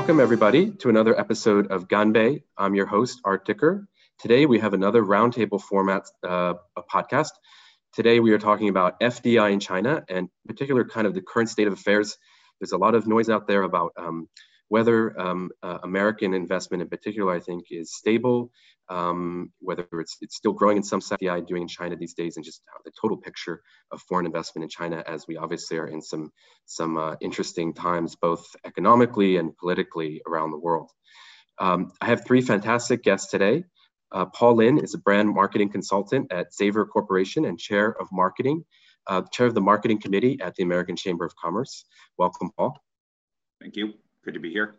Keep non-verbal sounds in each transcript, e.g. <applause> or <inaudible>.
Welcome, everybody, to another episode of Ganbei. I'm your host, Art Dicker. Today, we have another roundtable format uh, podcast. Today, we are talking about FDI in China and in particular kind of the current state of affairs. There's a lot of noise out there about um, whether um, uh, American investment in particular, I think, is stable, um, whether it's, it's still growing in some FDI doing in China these days, and just the total picture of foreign investment in China, as we obviously are in some, some uh, interesting times, both economically and politically around the world. Um, I have three fantastic guests today. Uh, Paul Lin is a brand marketing consultant at Xavier Corporation and chair of marketing, uh, chair of the marketing committee at the American Chamber of Commerce. Welcome, Paul. Thank you. Good to be here.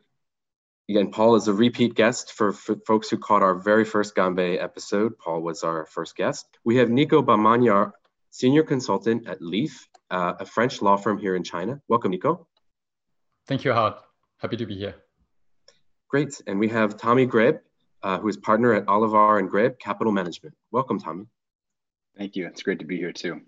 Again, Paul is a repeat guest for, for folks who caught our very first Ganbei episode. Paul was our first guest. We have Nico Bamanyar, senior consultant at Leaf, uh, a French law firm here in China. Welcome, Nico. Thank you, Howard. Happy to be here. Great. And we have Tommy Greb, uh, who is partner at Olivar and Greb Capital Management. Welcome, Tommy. Thank you. It's great to be here too.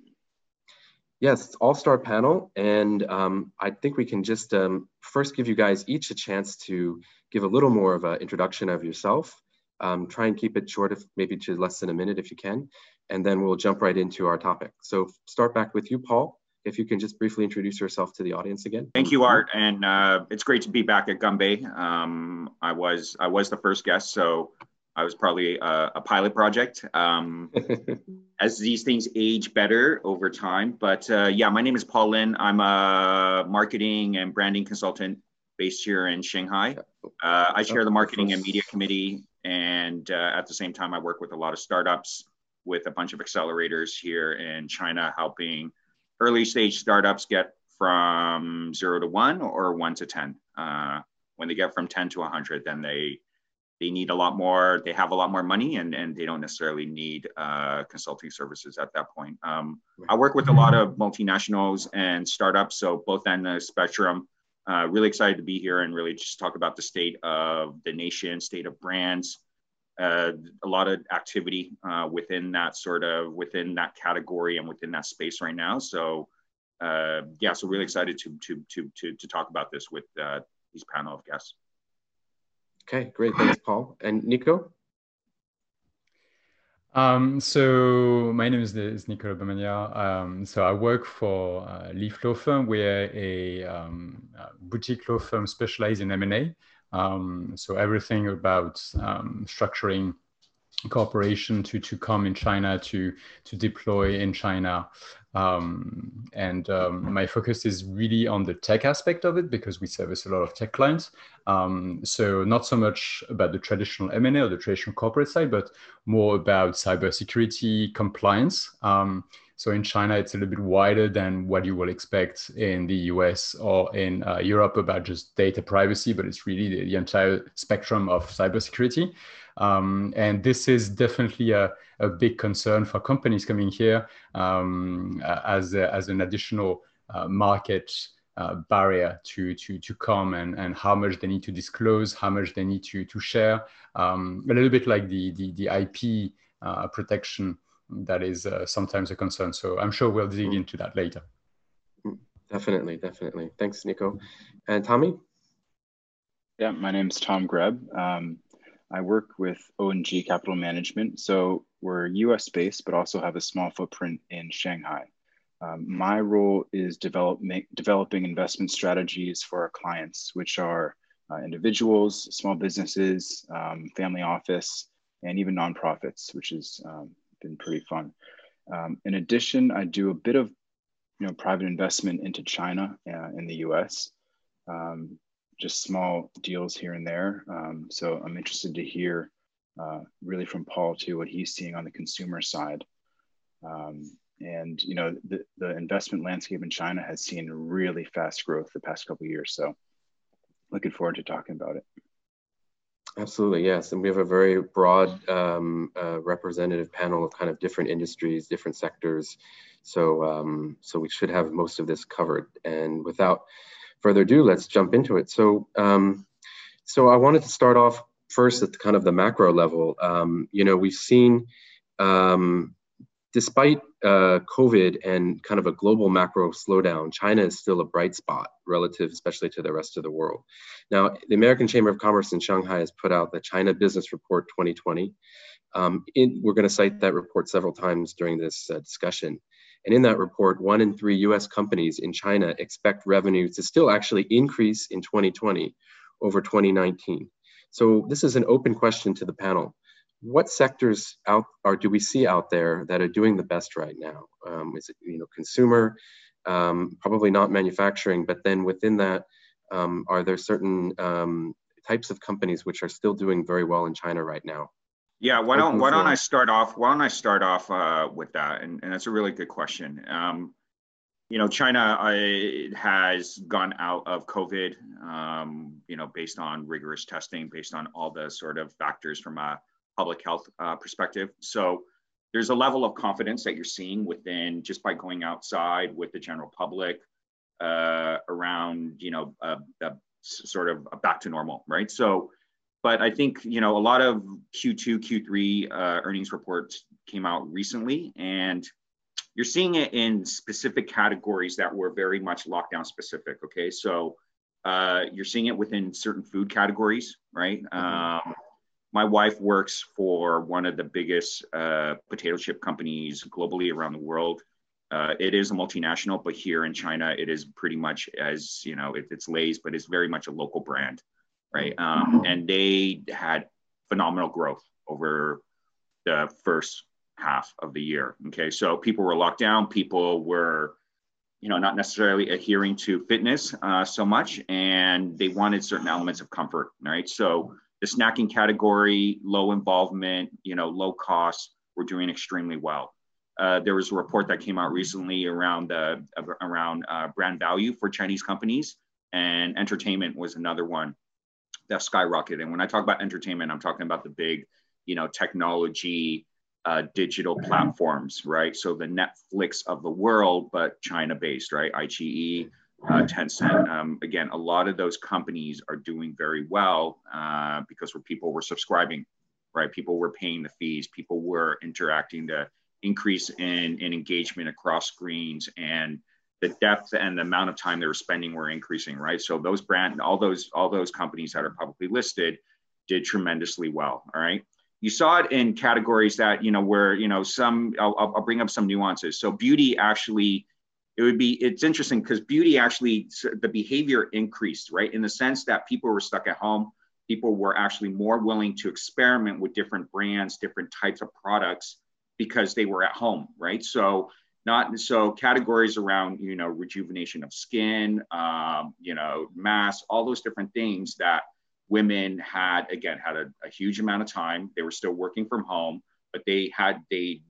Yes, all-star panel, and um, I think we can just um, first give you guys each a chance to give a little more of an introduction of yourself. Um, try and keep it short, if maybe to less than a minute if you can, and then we'll jump right into our topic. So start back with you, Paul. If you can just briefly introduce yourself to the audience again. Thank you, Art, and uh, it's great to be back at Ganbei. Um, I was I was the first guest, so I was probably a, a pilot project um, <laughs> as these things age better over time. But uh, yeah, my name is Paul Lin. I'm a marketing and branding consultant based here in Shanghai. Uh, I chair the marketing and media committee. And uh, at the same time, I work with a lot of startups with a bunch of accelerators here in China, helping early stage startups get from zero to one or one to 10. Uh, when they get from 10 to 100, then they they need a lot more they have a lot more money and, and they don't necessarily need uh, consulting services at that point. Um, i work with a lot of multinationals and startups so both end the spectrum. Uh, really excited to be here and really just talk about the state of the nation state of brands uh, a lot of activity uh, within that sort of within that category and within that space right now. So uh, yeah so really excited to to to to, to talk about this with uh, these panel of guests Okay, great. Thanks, Paul. And Nico? Um, so my name is, is Nicola Bamania. Um, so I work for uh, Leaf Law Firm. We're a, um, a boutique law firm specialized in M&A. Um, so everything about um, structuring cooperation to, to come in China, to, to deploy in China, um, and um, my focus is really on the tech aspect of it because we service a lot of tech clients. Um, so not so much about the traditional M&A or the traditional corporate side, but more about cybersecurity compliance. Um, so in China, it's a little bit wider than what you will expect in the US or in uh, Europe about just data privacy, but it's really the, the entire spectrum of cybersecurity. Um, and this is definitely a, a, big concern for companies coming here um, as, a, as an additional uh, market uh, barrier to, to, to come and, and how much they need to disclose, how much they need to, to share. Um, a little bit like the, the, the IP uh, protection that is uh, sometimes a concern. So I'm sure we'll dig mm. into that later. Mm, definitely, definitely. Thanks, Nico. And Tommy? Yeah, my name is Tom Greb. Um, I work with ONG Capital Management. So we're US based, but also have a small footprint in Shanghai. Um, my role is develop, make, developing investment strategies for our clients, which are uh, individuals, small businesses, um, family office, and even nonprofits, which has um, been pretty fun. Um, in addition, I do a bit of you know, private investment into China uh, in the US. Um, just small deals here and there. Um, so I'm interested to hear uh, really from Paul too what he's seeing on the consumer side. Um, and you know the, the investment landscape in China has seen really fast growth the past couple years. So looking forward to talking about it. Absolutely, yes. And we have a very broad um, uh, representative panel of kind of different industries, different sectors. So, um, so we should have most of this covered. And without further ado, let's jump into it. So, um, so I wanted to start off first at kind of the macro level. Um, you know, we've seen um, despite uh, COVID and kind of a global macro slowdown, China is still a bright spot relative, especially to the rest of the world. Now, the American Chamber of Commerce in Shanghai has put out the China Business Report 2020. Um, in, we're going to cite that report several times during this uh, discussion. And in that report, one in three US companies in China expect revenue to still actually increase in 2020 over 2019. So this is an open question to the panel what sectors out or do we see out there that are doing the best right now? Um, is it you know consumer, um, probably not manufacturing, but then within that, um, are there certain um, types of companies which are still doing very well in China right now? Yeah, why don't why don't I start off? Why don't I start off uh, with that? And, and that's a really good question. Um, you know, China uh, has gone out of COVID, um, you know, based on rigorous testing, based on all the sort of factors from a public health uh, perspective. So there's a level of confidence that you're seeing within just by going outside with the general public uh, around, you know, uh, sort of back to normal, right? So, but I think, you know, a lot of Q2, Q3 uh, earnings reports came out recently, and you're seeing it in specific categories that were very much lockdown specific. Okay, so uh, you're seeing it within certain food categories, right? Mm-hmm. Um, my wife works for one of the biggest uh, potato chip companies globally around the world. Uh, it is a multinational, but here in China, it is pretty much as you know, it, it's Lay's, but it's very much a local brand, right? Um, and they had phenomenal growth over the first half of the year. Okay, so people were locked down, people were, you know, not necessarily adhering to fitness uh, so much, and they wanted certain elements of comfort, right? So the snacking category, low involvement, you know, low cost, we're doing extremely well. Uh, there was a report that came out recently around uh, around uh, brand value for Chinese companies, and entertainment was another one that skyrocketed. And when I talk about entertainment, I'm talking about the big, you know, technology, uh, digital platforms, right? So the Netflix of the world, but China-based, right? iQIYI, uh, Tencent. Um, again, a lot of those companies are doing very well uh, because where people were subscribing, right? People were paying the fees, people were interacting, the increase in, in engagement across screens and the depth and the amount of time they were spending were increasing, right? So those brand, all those, all those companies that are publicly listed did tremendously well, all right? You saw it in categories that, you know, where, you know, some, I'll, I'll bring up some nuances. So beauty actually it would be it's interesting because beauty actually the behavior increased right in the sense that people were stuck at home people were actually more willing to experiment with different brands different types of products because they were at home right so not so categories around you know rejuvenation of skin um, you know mass all those different things that women had again had a, a huge amount of time they were still working from home but they had they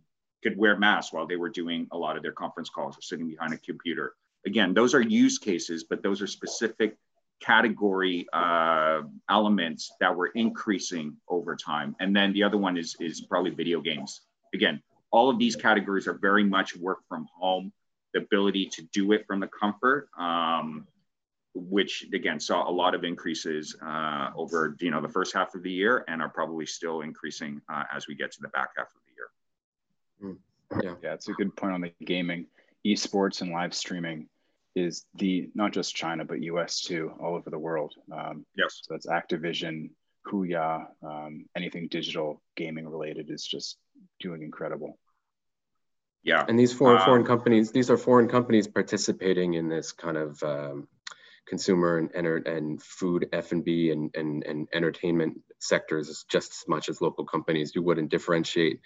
could wear masks while they were doing a lot of their conference calls or sitting behind a computer. Again, those are use cases, but those are specific category uh, elements that were increasing over time. And then the other one is, is probably video games. Again, all of these categories are very much work from home, the ability to do it from the comfort, um, which again saw a lot of increases uh, over you know the first half of the year and are probably still increasing uh, as we get to the back half of Mm. Yeah. yeah, it's a good point on the gaming. Esports and live streaming is the not just China but U.S. too, all over the world. Um, yes. So that's Activision, Huya, um, anything digital gaming related is just doing incredible. Yeah. And these foreign um, foreign companies, these are foreign companies participating in this kind of um, consumer and and, and food F and B and and and entertainment sectors just as much as local companies. You wouldn't differentiate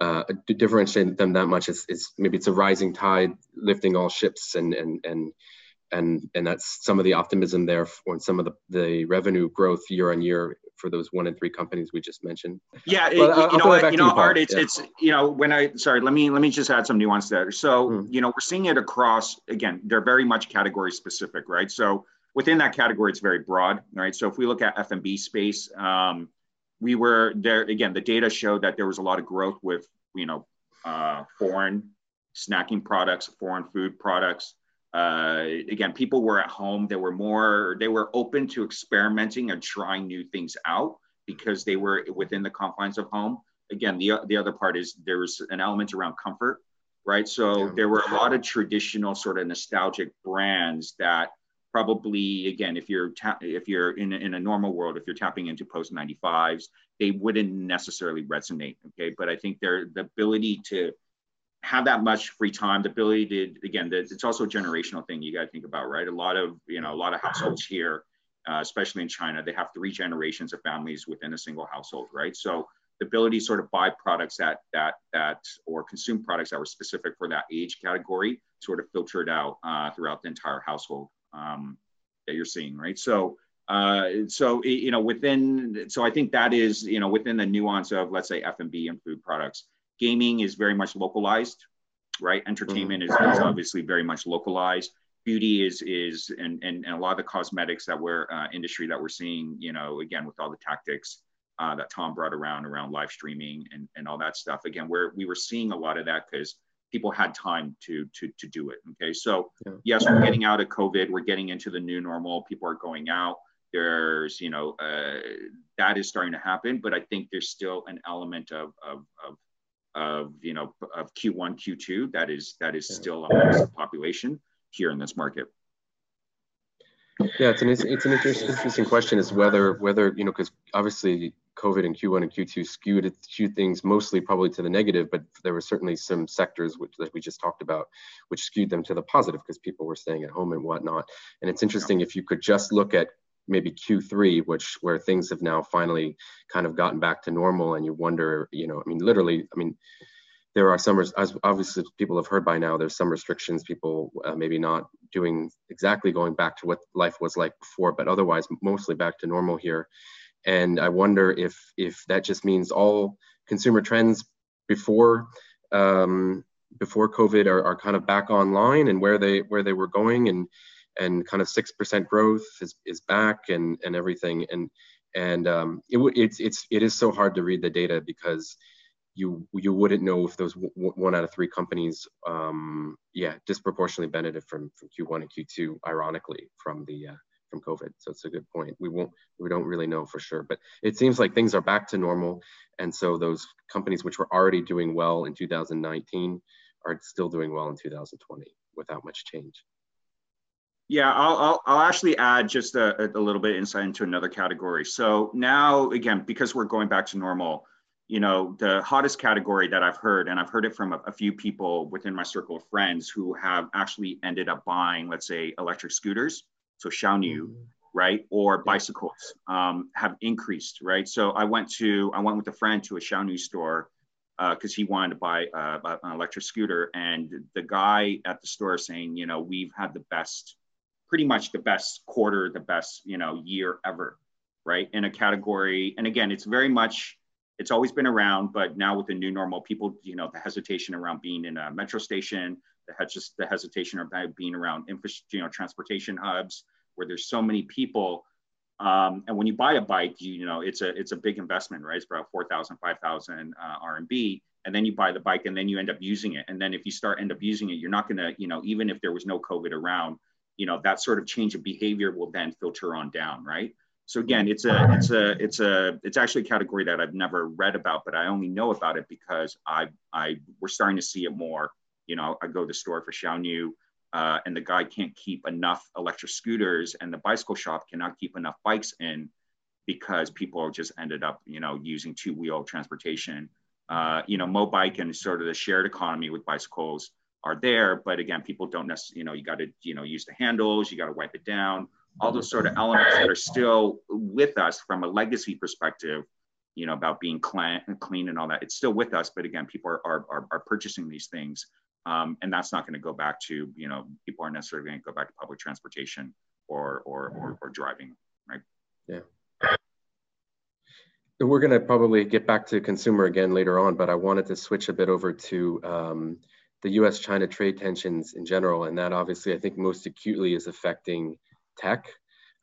uh, differentiate them that much is, is maybe it's a rising tide lifting all ships and and and and and that's some of the optimism there for some of the, the revenue growth year on year for those one and three companies we just mentioned. Yeah, it, you, know what, you know, Art, it's yeah. it's you know when I sorry, let me let me just add some nuance there. So mm. you know we're seeing it across again. They're very much category specific, right? So within that category, it's very broad, right? So if we look at F&B space, um, we were there again. The data showed that there was a lot of growth with you know uh, foreign snacking products, foreign food products. Uh, again, people were at home. They were more. They were open to experimenting and trying new things out because they were within the confines of home. again, the the other part is there's an element around comfort, right? So yeah. there were a lot of traditional sort of nostalgic brands that probably again if you're ta- if you're in a, in a normal world if you're tapping into post 95s they wouldn't necessarily resonate okay but i think they're the ability to have that much free time. The ability to again it's also a generational thing you got to think about right? A lot of you know a lot of households here uh, especially in china they have three generations of families within a single household right? So the ability to sort of buy products that that that or consume products that were specific for that age category sort of filtered out uh, throughout the entire household um, that you're seeing, right? So, uh, so you know, within, so I think that is, you know, within the nuance of let's say F and B and food products, gaming is very much localized, right? Entertainment mm-hmm. is, is, obviously very much localized. Beauty is is and and, and a lot of the cosmetics that we're uh, industry that we're seeing, you know, again with all the tactics uh, that Tom brought around around live streaming and and all that stuff. Again, where we were seeing a lot of that because people had time to to to do it. Okay, so yeah. yes, we're getting out of COVID. We're getting into the new normal. People are going out. There's you know uh, that is starting to happen, but I think there's still an element of of of, of you know of Q1 Q2 that is that is still a the population here in this market. Yeah, it's an it's an interesting interesting question is whether whether you know because obviously COVID and Q1 and Q2 skewed skewed things mostly probably to the negative, but there were certainly some sectors which that we just talked about, which skewed them to the positive because people were staying at home and whatnot. And it's interesting if you could just look at maybe Q3, which where things have now finally kind of gotten back to normal, and you wonder, you know, I mean, literally, I mean, there are some, as obviously people have heard by now, there's some restrictions, people uh, maybe not doing exactly going back to what life was like before, but otherwise mostly back to normal here. And I wonder if if that just means all consumer trends before um, before COVID are, are kind of back online and where they where they were going and and kind of six percent growth is, is back and and everything and and um, it, it's it's it is so hard to read the data because you you wouldn't know if those one out of three companies um, yeah disproportionately benefited from from Q1 and Q2 ironically from the uh, from COVID. So it's a good point. We won't, we don't really know for sure, but it seems like things are back to normal. And so those companies which were already doing well in 2019 are still doing well in 2020 without much change. Yeah, I'll, I'll, I'll actually add just a, a little bit insight into another category. So now, again, because we're going back to normal, you know, the hottest category that I've heard, and I've heard it from a, a, few people within my circle of friends who have actually ended up buying, let's say, electric scooters so Xiaoniu, mm-hmm. right, or bicycles um, have increased, right? So I went to I went with a friend to a Xiaoniu store because uh, he wanted to buy uh, an electric scooter, and the guy at the store saying, you know, we've had the best, pretty much the best quarter, the best you know year ever, right, in a category. And again, it's very much it's always been around, but now with the new normal, people, you know, the hesitation around being in a metro station, the, just the hesitation about being around infra, you know, transportation hubs where there's so many people. Um, and when you buy a bike, you, you know, it's a, it's a big investment, right? It's about 4,000, 5,000 uh, RMB. And then you buy the bike and then you end up using it. And then if you start end up using it, you're not going to, you know, even if there was no COVID around, you know, that sort of change of behavior will then filter on down, right? So again, it's a, it's a, it's a, it's actually a category that I've never read about, but I only know about it because I, I, we're starting to see it more you know, I go to the store for Xiaoniu, uh, and the guy can't keep enough electric scooters, and the bicycle shop cannot keep enough bikes in because people just ended up, you know, using two wheel transportation. Uh, you know, Mobike and sort of the shared economy with bicycles are there, but again, people don't necessarily, you know, you got to, you know, use the handles, you got to wipe it down, all those sort of elements that are still with us from a legacy perspective you know about being clean, clean and all that it's still with us but again people are, are, are purchasing these things um, and that's not going to go back to, you know, people aren't necessarily going to go back to public transportation or, or, or, or driving, right? Yeah. We're going to probably get back to consumer again later on, but I wanted to switch a bit over to um, the US China trade tensions in general. And that obviously, I think, most acutely is affecting tech,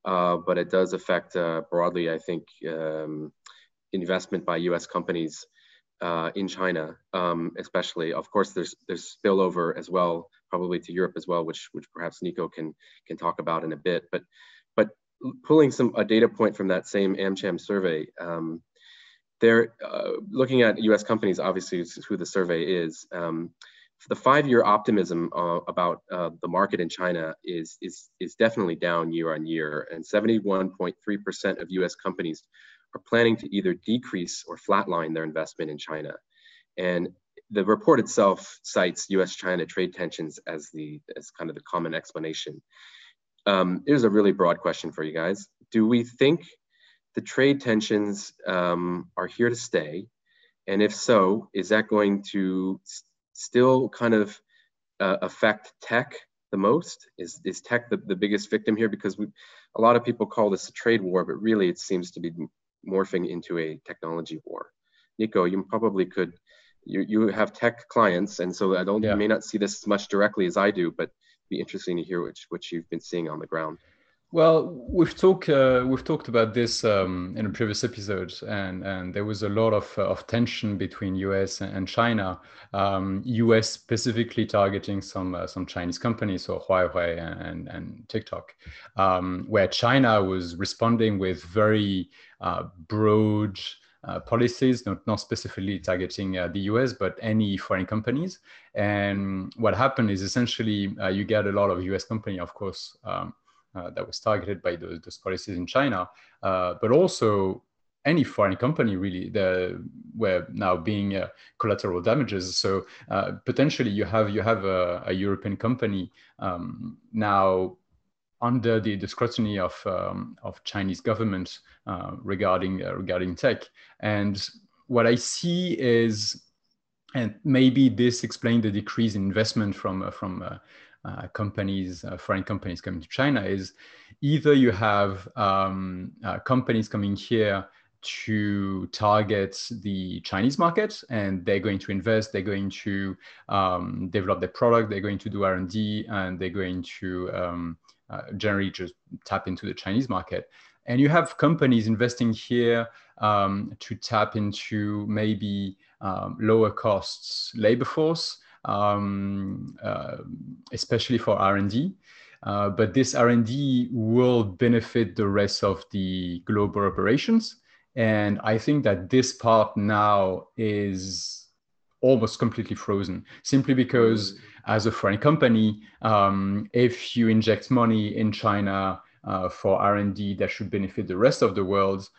uh, but it does affect uh, broadly, I think, um, investment by US companies uh, in China, um, especially. Of course, there's there's spillover as well, probably to Europe as well, which which perhaps Nico can can talk about in a bit. But but pulling some a data point from that same AmCham survey, um, they're uh, looking at U.S. companies. Obviously, is who the survey is. Um, the five-year optimism uh, about uh, the market in China is is is definitely down year on year, and 71.3% of U.S. companies are planning to either decrease or flatline their investment in China. And the report itself cites U.S.-China trade tensions as the as kind of the common explanation. Um, here's a really broad question for you guys: Do we think the trade tensions um, are here to stay? And if so, is that going to still kind of uh, affect tech the most? Is, is tech the, the biggest victim here? Because we, a lot of people call this a trade war, but really it seems to be morphing into a technology war. Nico, you probably could, you, you have tech clients, and so I don't, yeah. you may not see this as much directly as I do, but be interesting to hear which, what you've been seeing on the ground. Well, we've talked uh, we've talked about this um, in a previous episode, and and there was a lot of uh, of tension between U.S. and China. Um, U.S. specifically targeting some uh, some Chinese companies, so Huawei and and TikTok, um, where China was responding with very uh, broad. Uh, policies, not, not specifically targeting uh, the US, but any foreign companies. And what happened is essentially you get a lot of US company, of course, um, uh, that was targeted by those, those policies in China, uh, but also any foreign company really the, were now being uh, collateral damages. So uh, potentially you have you have a, a European company um, now under the, the scrutiny of um, of Chinese government uh, regarding uh, regarding tech. And what I see is, and maybe this explains the decrease in investment from from uh, companies, uh, foreign companies coming to China is either you have um, uh, companies coming here to target the Chinese market and they're going to invest, they're going to um, develop their product, they're going to do R&D and they're going to um, uh, generally just tap into the Chinese market. And you have companies investing here um, to tap into maybe um, lower costs labor force um, uh, especially for R&D. Uh, but this R&D will benefit the rest of the global operations. And I think that this part now is almost completely frozen simply because as a foreign company, um, if you inject money in China uh, for R&D that should benefit the rest of the world,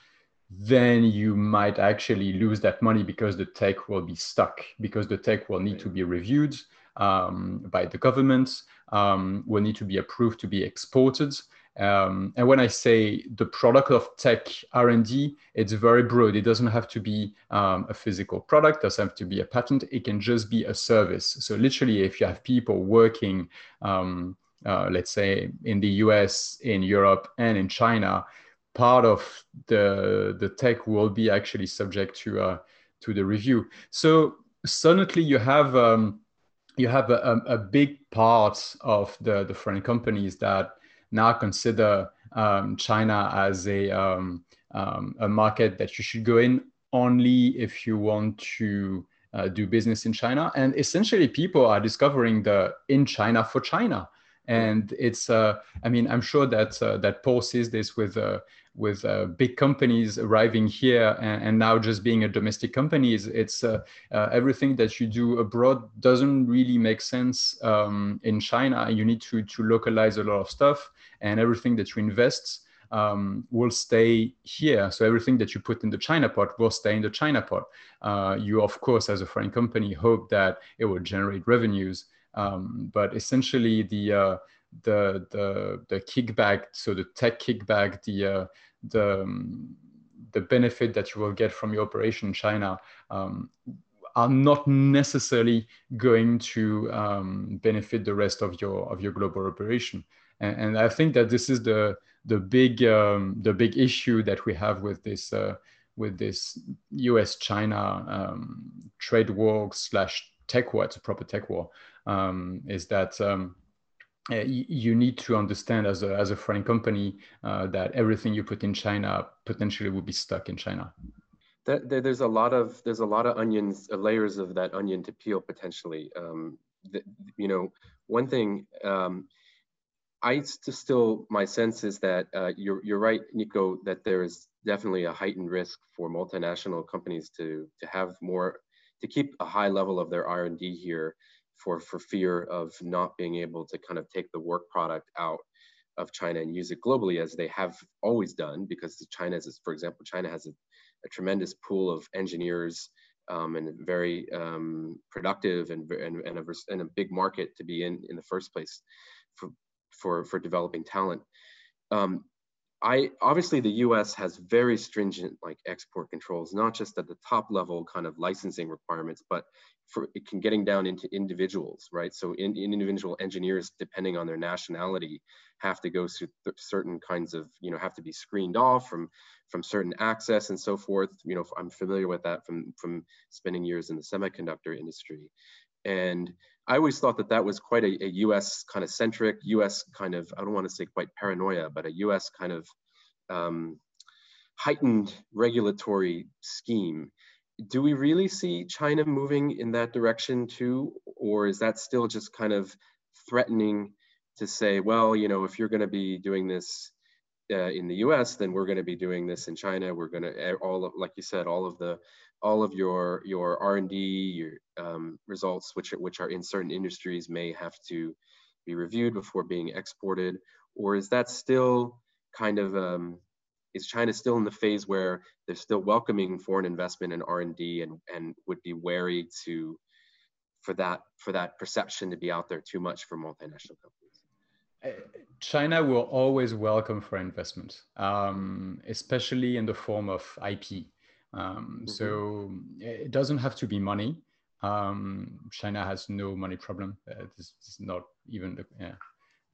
then you might actually lose that money because the tech will be stuck, because the tech will need to be reviewed um, by the government, um, will need to be approved to be exported. Um, and when I say the product of tech R&D, it's very broad. It doesn't have to be um, a physical product, doesn't have to be a patent. It can just be a service. So literally, if you have people working, um, uh, let's say in the US, in Europe, and in China, part of the the tech will be actually subject to uh, to the review. So suddenly you have um, you have a, a, big part of the the foreign companies that now consider um, China as a um, um, a market that you should go in only if you want to uh, do business in China. And essentially, people are discovering the in China for China and it's uh, i mean i'm sure that uh, that paul sees this with uh, with uh, big companies arriving here and, and, now just being a domestic company is it's uh, uh, everything that you do abroad doesn't really make sense um, in china you need to to localize a lot of stuff and everything that you invest um, will stay here. So everything that you put in the China pot will stay in the China pot. you, of course, as a foreign company, hope that it will generate revenues um, but essentially, the uh, the the the kickback, so the tech kickback, the uh, the um, the benefit that you will get from your operation in China um, are not necessarily going to um, benefit the rest of your of your global operation. And, and I think that this is the the big um, the big issue that we have with this uh, with this U.S. China um, trade war slash tech war. It's a proper tech war um, is that you need to understand as a, as a foreign company uh, that everything you put in China potentially will be stuck in China. There's a lot of there's a lot of onions uh, layers of that onion to peel potentially. Um, the, you know, one thing um, I still, my sense is that uh, you're, you're right, Nico, that there is definitely a heightened risk for multinational companies to, to have more, to keep a high level of their R&D here for, for fear of not being able to kind of take the work product out of China and use it globally as they have always done because China is, for example, China has a, a tremendous pool of engineers um, and very um, productive and, and, and, a, and a big market to be in in the first place for, for, for developing talent. Um, I obviously the U.S. has very stringent like export controls, not just at the top level kind of licensing requirements, but for it can getting down into individuals, right? So in, in individual engineers, depending on their nationality, have to go through certain kinds of, you know, have to be screened off from from certain access and so forth. You know, I'm familiar with that from from spending years in the semiconductor industry, and I always thought that that was quite a, a U.S. kind of centric, U.S. kind of I don't want to say quite paranoia, but a U.S. kind of um, heightened regulatory scheme. Do we really see China moving in that direction too, or is that still just kind of threatening to say, well, you know, if you're going to be doing this uh, in the U.S., then we're going to be doing this in China. We're going to all of, like you said, all of the all of your your R&D, your um, results, which are, which are in certain industries, may have to be reviewed before being exported, or is that still kind of um, is China still in the phase where they're still welcoming foreign investment in R&D and and would be wary to for that for that perception to be out there too much for multinational companies? Uh, China will always welcome foreign investment, um, especially in the form of IP. Um, mm-hmm. So it doesn't have to be money. Um, China has no money problem. Uh, this, is not even the, yeah,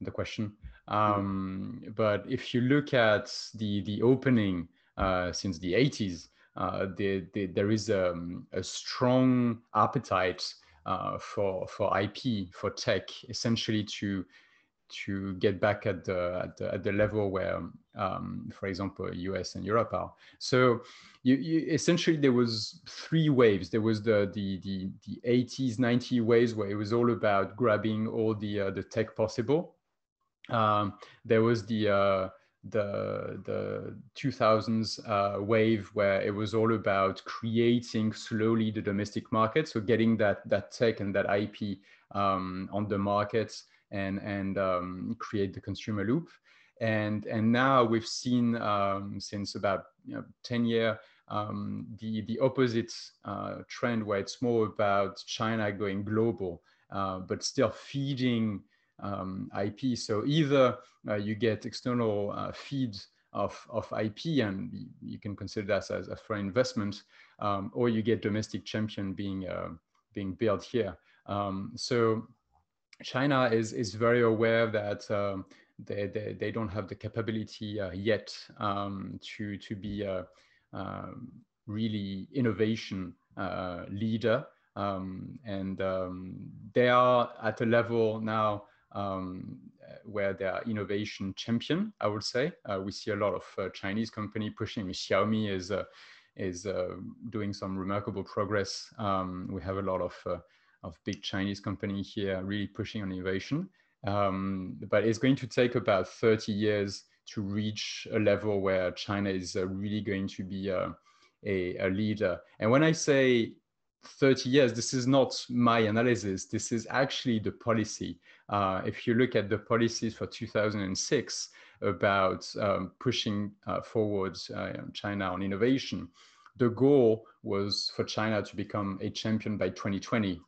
the question. Um, but if you look at the the opening uh, since the 80s, uh, the, the, there is a, um, a strong appetite uh, for for IP for tech, essentially to to get back at the, at the, at the level where, um, for example, US and Europe are. So you, you, essentially there was three waves. There was the, the, the, the 80s, 90s waves where it was all about grabbing all the, uh, the tech possible. Um, there was the, uh, the, the 2000s uh, wave where it was all about creating slowly the domestic market. So getting that, that tech and that IP um, on the markets and and um, create the consumer loop. And and now we've seen um, since about you know, 10 years um, the the opposite uh, trend where it's more about China going global, uh, but still feeding um, IP. So either uh, you get external uh, feeds of, of IP and you can consider that as a foreign investment, um, or you get domestic champion being uh, being built here. Um, so China is, is very aware that um, they, they, they, don't have the capability yet um, to, to be a, um, really innovation uh, leader. Um, and um, they are at a level now um, where they are innovation champion, I would say. Uh, we see a lot of uh, Chinese company pushing. Xiaomi is, uh, is uh, doing some remarkable progress. we have a lot of of big Chinese company here really pushing on innovation. Um, but it's going to take about 30 years to reach a level where China is uh, really going to be uh, a, a, leader. And when I say 30 years, this is not my analysis. This is actually the policy. Uh, if you look at the policies for 2006 about um, pushing uh, forward uh, China on innovation, the goal was for China to become a champion by 2020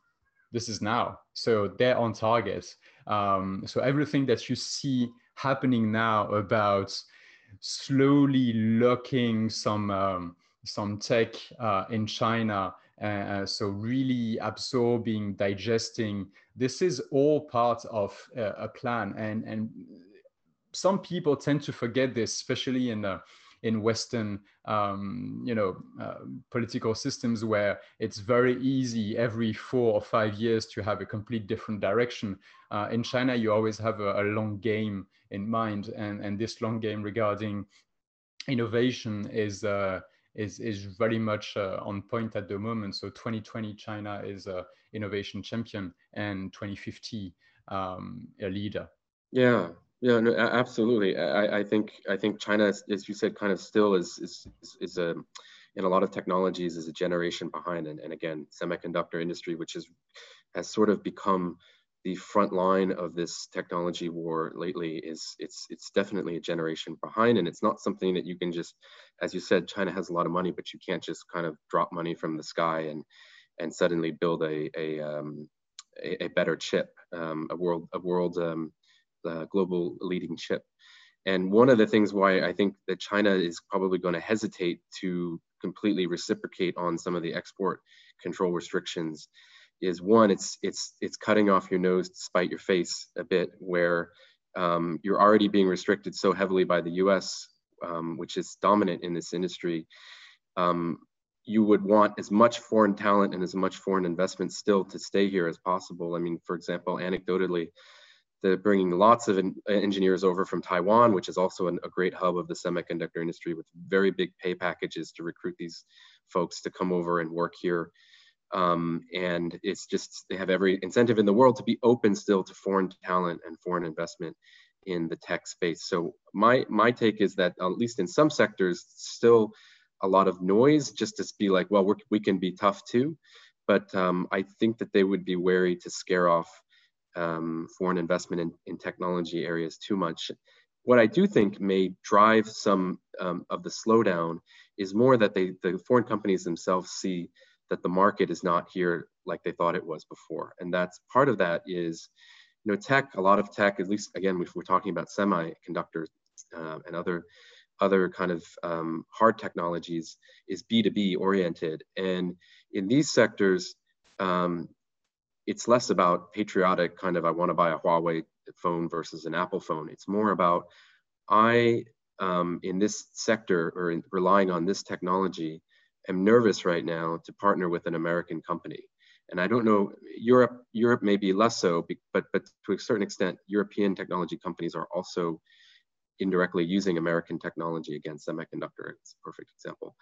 this is now. So they're on target. Um, so everything that you see happening now about slowly locking some um, some tech uh, in China, uh, so really absorbing, digesting. This is all part of uh, a plan, and and some people tend to forget this, especially in the in Western, um, you know, uh, political systems where it's very easy every four or five years to have a complete different direction. Uh, in China, you always have a, a, long game in mind, and and this long game regarding innovation is. Uh, is, is very much uh, on point at the moment. So 2020, China is a innovation champion and 2050 um, a leader. Yeah, Yeah, no, absolutely. I, I think I think China, as you said, kind of still is is is a in a lot of technologies is a generation behind. And, and again, semiconductor industry, which is has sort of become the front line of this technology war lately is it's it's definitely a generation behind and it's not something that you can just as you said china has a lot of money but you can't just kind of drop money from the sky and and suddenly build a a, um, a, a, better chip um, a world a world um, uh, global leading chip. And one of the things why i think that china is probably going to hesitate to completely reciprocate on some of the export control restrictions is one, it's it's it's cutting off your nose to spite your face a bit, where um, you're already being restricted so heavily by the U.S., um, which is dominant in this industry. Um, you would want as much foreign talent and as much foreign investment still to stay here as possible. I mean, for example, anecdotally, they're bringing lots of engineers over from Taiwan, which is also an, a great hub of the semiconductor industry with very big pay packages to recruit these folks to come over and work here. Um, and it's just, they have every incentive in the world to be open still to foreign talent and foreign investment in the tech space. So my, my take is that at least in some sectors, still a lot of noise just to be like, well, we can be tough too. But um, I think that they would be wary to scare off um, foreign investment in, in technology areas too much. What I do think may drive some um, of the slowdown is more that they, the foreign companies themselves see that the market is not here like they thought it was before. And that's part of that is, you know, tech, a lot of tech, at least again, if we're talking about semiconductors uh, and other other kind of um, hard technologies is B2B oriented. And in these sectors, um, it's less about patriotic kind of, I want to buy a Huawei phone versus an Apple phone. It's more about, I, um, in this sector or in, relying on this technology, am nervous right now to partner with an American company. And I don't know, Europe, Europe may be less so, but, but to a certain extent, European technology companies are also indirectly using American technology against semiconductor. It's a perfect example.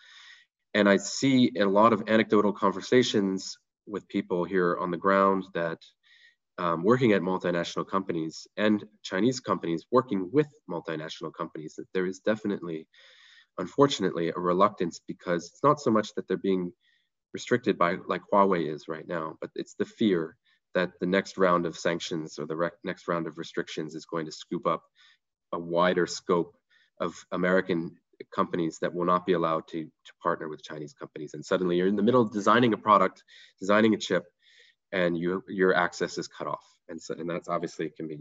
And I see a lot of anecdotal conversations with people here on the ground that um, working at multinational companies and Chinese companies working with multinational companies, that there is definitely unfortunately, a reluctance because it's not so much that they're being restricted by like Huawei is right now, but it's the fear that the next round of sanctions or the next round of restrictions is going to scoop up a wider scope of American companies that will not be allowed to, to partner with Chinese companies. And suddenly you're in the middle of designing a product, designing a chip, and you, your access is cut off. And, so, and that's obviously can be,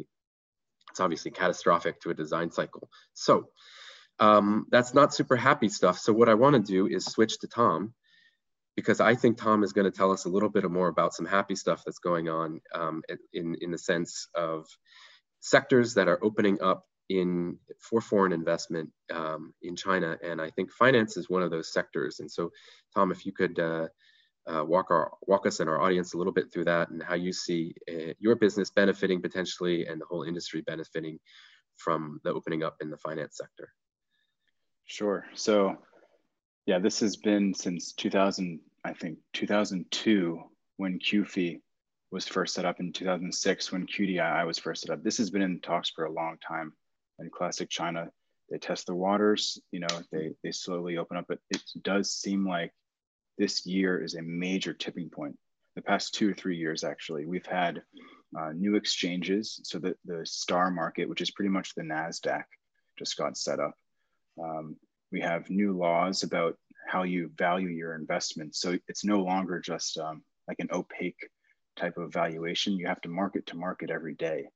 it's obviously catastrophic to a design cycle. So um, that's not super happy stuff. So what I want to do is switch to Tom because I think Tom is going to tell us a little bit more about some happy stuff that's going on um, in, in the sense of sectors that are opening up in for foreign investment um, in China. And I think finance is one of those sectors. And so, Tom, if you could uh, uh, walk our walk us and our audience a little bit through that and how you see uh, your business benefiting potentially and the whole industry benefiting from the opening up in the finance sector. Sure. So, yeah, this has been since 2000, I think 2002 when QFII was first set up in 2006 when QDII was first set up. This has been in talks for a long time. In classic China, they test the waters, you know, they, they slowly open up, but it does seem like this year is a major tipping point. The past two or three years, actually, we've had uh, new exchanges. So that the star market, which is pretty much the NASDAQ, just got set up. Um, we have new laws about how you value your investments. So it's no longer just um, like an opaque type of valuation. You have to mark to market every day.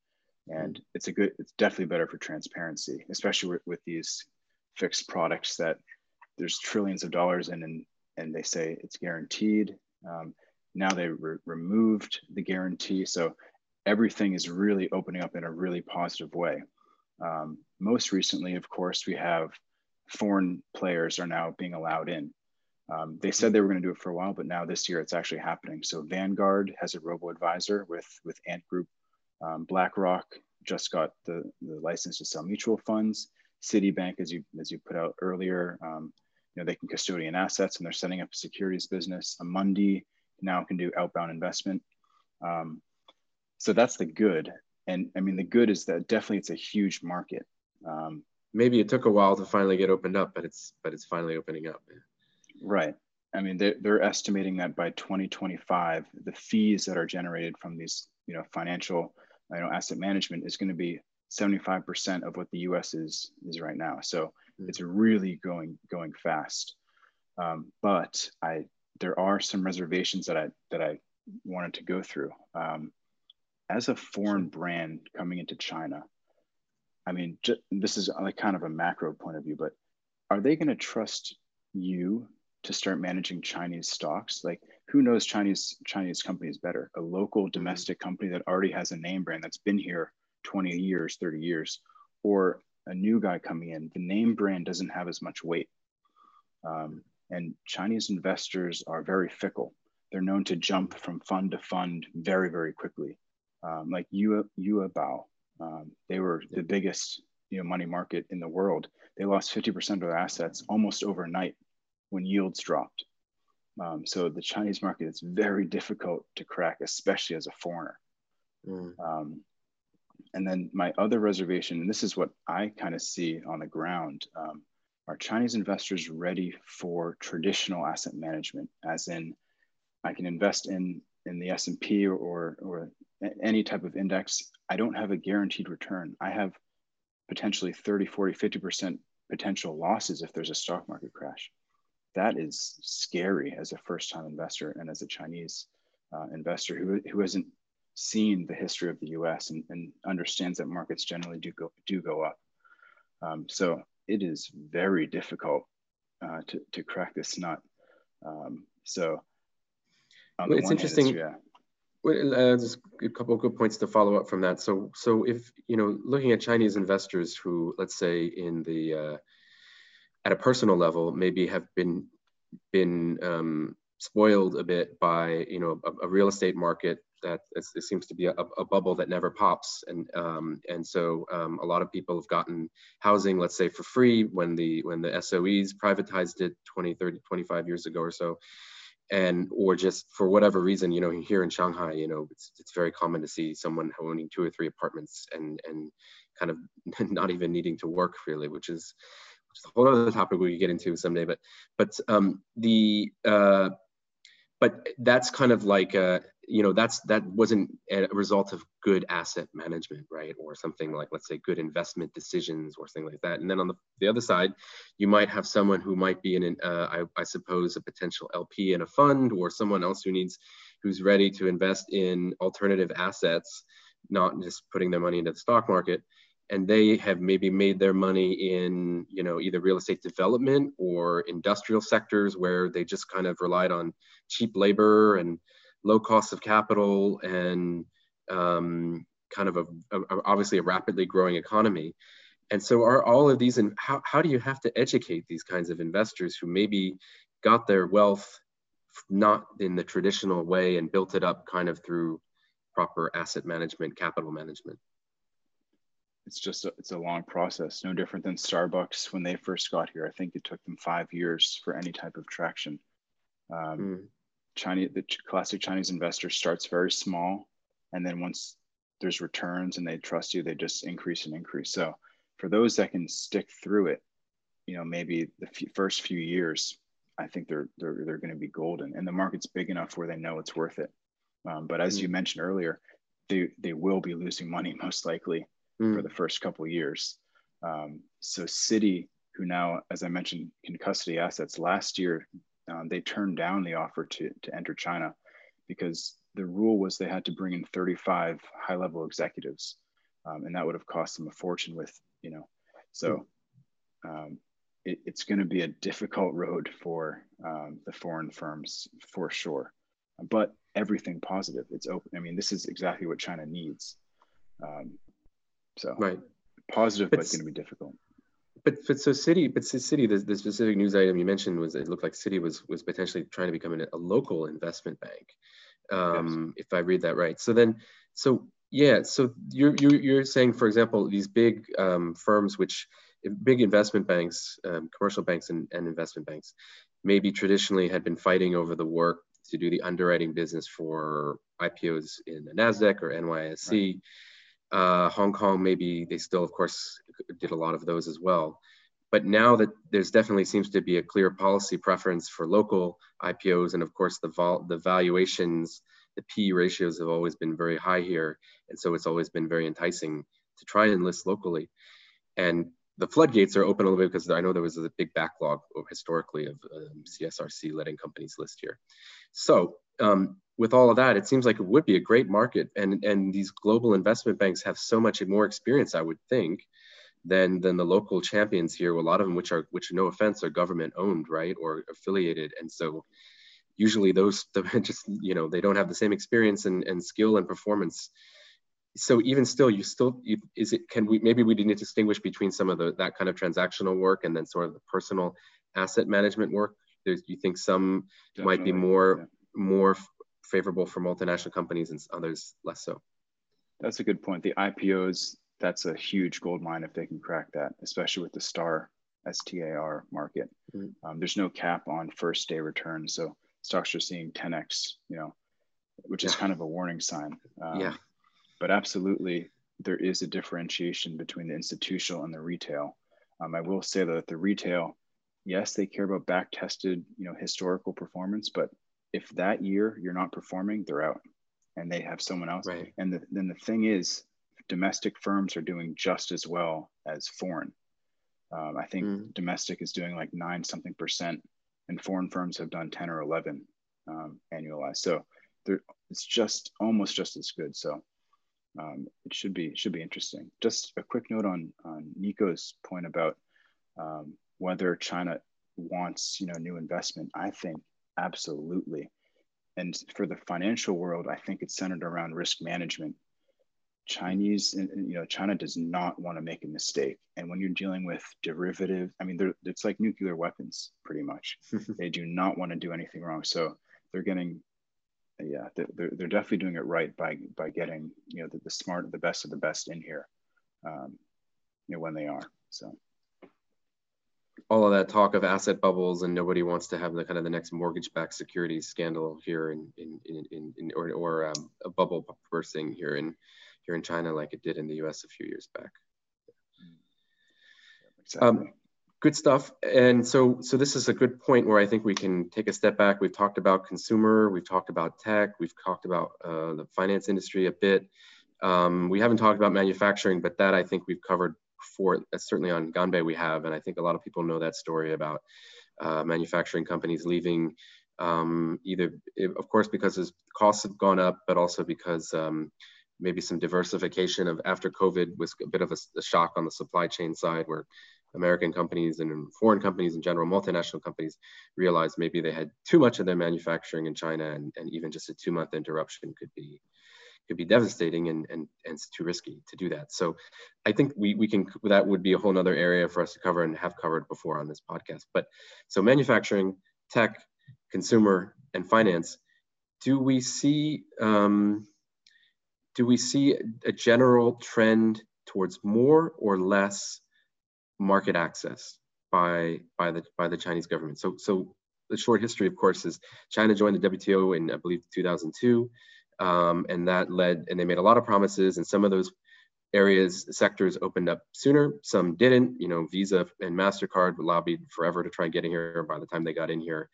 And it's a good, it's definitely better for transparency, especially with, with these fixed products that there's trillions of dollars in and, and they say it's guaranteed. Um, now they re removed the guarantee. So everything is really opening up in a really positive way. Um, most recently, of course, we have foreign players are now being allowed in. Um, they said they were going to do it for a while, but now this year it's actually happening. So Vanguard has a robo advisor with with Ant Group. Um, BlackRock just got the, the license to sell mutual funds. Citibank, as you as you put out earlier, um, you know they can custodian assets and they're setting up a securities business. Amundi now can do outbound investment. Um, so that's the good. and I mean, the good is that definitely it's a huge market. Um, Maybe it took a while to finally get opened up, but it's but it's finally opening up. Right. I mean, they're, they're estimating that by 2025, the fees that are generated from these, you know, financial, you know, asset management is going to be 75% of what the U.S. is is right now. So mm-hmm. it's really going going fast. Um, but I there are some reservations that I that I wanted to go through. Um, as a foreign brand coming into China, I mean, just, this is like kind of a macro point of view, but are they going to trust you to start managing Chinese stocks? Like, who knows Chinese Chinese companies better? A local mm-hmm. domestic company that already has a name brand that's been here 20 years, 30 years, or a new guy coming in. The name brand doesn't have as much weight. Um, and Chinese investors are very fickle. They're known to jump from fund to fund very, very quickly. Um, like Yue, Bao, um, they were the biggest you know, money market in the world. They lost 50% of their assets almost overnight when yields dropped. Um, so the Chinese market is very difficult to crack, especially as a foreigner. Mm. Um, and then my other reservation, and this is what I kind of see on the ground, um, are Chinese investors ready for traditional asset management? As in, I can invest in in the S and P or or any type of index. I don't have a guaranteed return. I have potentially 30, 40, 50% potential losses if there's a stock market crash. That is scary as a first time investor and as a Chinese uh, investor who, who hasn't seen the history of the US and, and understands that markets generally do go, do go up. Um, so it is very difficult uh, to, to crack this nut. Um, so well, it's interesting. Hand, yeah. Well, uh, just a couple of good points to follow up from that. So, so if you know, looking at Chinese investors who, let's say, in the uh, at a personal level, maybe have been been um, spoiled a bit by you know a, a real estate market that it seems to be a, a, bubble that never pops. And um, and so um, a lot of people have gotten housing, let's say, for free when the when the SOEs privatized it 20, 30, 25 years ago or so. And or just for whatever reason, you know, here in Shanghai, you know, it's, it's very common to see someone owning two or three apartments and and kind of <laughs> not even needing to work really, which is which is a whole other topic we could get into someday. But but um, the uh, but that's kind of like a, you know that's that wasn't a result of good asset management right? Or something like let's say good investment decisions or something like that. And then on the, the other side you might have someone who might be in an uh, I, I suppose a potential lp in a fund or someone else who needs who's ready to invest in alternative assets not just putting their money into the stock market. And they have maybe made their money in you know either real estate development or industrial sectors where they just kind of relied on cheap labor and low cost of capital and um, kind of a, a, obviously a rapidly growing economy. And so are all of these, and how, how do you have to educate these kinds of investors who maybe got their wealth not in the traditional way and built it up kind of through proper asset management, capital management? It's just a, it's a long process, no different than Starbucks when they first got here. I think it took them five years for any type of traction. Um, mm. Chinese, the classic Chinese investor starts very small, and then once there's returns and they trust you, they just increase and increase. So for those that can stick through it, you know, maybe the first few years, I think they're they're they're going to be golden, and the market's big enough where they know it's worth it. Um, but as mm. you mentioned earlier, they they will be losing money <laughs> most likely mm. for the first couple years. Um, so Citi, who now, as I mentioned, can custody assets, last year um, they turned down the offer to, to enter China because the rule was they had to bring in 35 high level executives. Um, and that would have cost them a fortune with, you know, so um, it, it's going to be a difficult road for um, the foreign firms for sure. But everything positive, it's open. I mean, this is exactly what China needs. Um, so, right. positive, but it's going to be difficult but but so Citi, but Citi, the, the specific news item you mentioned was it looked like Citi was was potentially trying to become a, a local investment bank, um, yes. if I read that right. So then, so yeah, so you're you're, you're saying, for example, these big um, firms, which big investment banks, um, commercial banks, and, and investment banks, maybe traditionally had been fighting over the work to do the underwriting business for IPOs in the Nasdaq or NYSE. Right Uh, Hong Kong, maybe they still, of course, did a lot of those as well. But now that there's definitely seems to be a clear policy preference for local IPOs, and of course the vol- the valuations, the P ratios have always been very high here, and so it's always been very enticing to try and list locally. And the floodgates are open a little bit because I know there was a big backlog historically of um, CSRC letting companies list here. So um, with all of that, it seems like it would be a great market, and and these global investment banks have so much more experience, I would think, than than the local champions here. A lot of them, which are which, no offense, are government owned, right, or affiliated, and so usually those <laughs> just you know they don't have the same experience and, and skill and performance so even still you still you, is it can we maybe we need to distinguish between some of the that kind of transactional work and then sort of the personal asset management work there's you think some Definitely, might be more yeah. more favorable for multinational companies and others less so that's a good point the ipos that's a huge gold mine if they can crack that especially with the star star market mm-hmm. um, there's no cap on first day return so stocks are seeing 10x you know which is kind of a warning sign um, yeah but absolutely there is a differentiation between the institutional and the retail. Um, I will say that the retail, yes, they care about back tested, you know, historical performance, but if that year you're not performing, they're out and they have someone else. Right. And the, then the thing is, domestic firms are doing just as well as foreign. Um, I think mm. domestic is doing like nine something percent, and foreign firms have done 10 or 11 um, annualized. So it's just almost just as good. So um, it should be should be interesting. Just a quick note on on Nico's point about um, whether China wants you know new investment. I think absolutely, and for the financial world, I think it's centered around risk management. Chinese, you know, China does not want to make a mistake. And when you're dealing with derivative, I mean, it's like nuclear weapons, pretty much. <laughs> they do not want to do anything wrong. So they're getting yeah, they're, they're definitely doing it right by by getting you know the, the smart, the best of the best in here, um, you know when they are. So all of that talk of asset bubbles and nobody wants to have the kind of the next mortgage-backed securities scandal here in in in, in, in or, or um, a bubble bursting here in here in China like it did in the U.S. a few years back. Exactly. Um, good stuff. And so, so this is a good point where I think we can take a step back. We've talked about consumer, we've talked about tech, we've talked about uh, the finance industry a bit. Um, we haven't talked about manufacturing, but that I think we've covered for certainly on Ganbei we have, and I think a lot of people know that story about uh, manufacturing companies leaving, um, either of course because costs have gone up, but also because um, maybe some diversification of after COVID was a bit of a, a shock on the supply chain side where American companies and foreign companies in general, multinational companies, realized maybe they had too much of their manufacturing in China, and, and even just a two-month interruption could be could be devastating and, and, and it's too risky to do that. So I think we, we can, that would be a whole nother area for us to cover and have covered before on this podcast. But so manufacturing, tech, consumer, and finance, do we see, um, do we see a general trend towards more or less market access by by the by the Chinese government. So so the short history, of course, is China joined the WTO in I believe 2002, um, and that led and they made a lot of promises, and some of those areas sectors opened up sooner, some didn't. You know, Visa and Mastercard lobbied forever to try and get in here. By the time they got in here,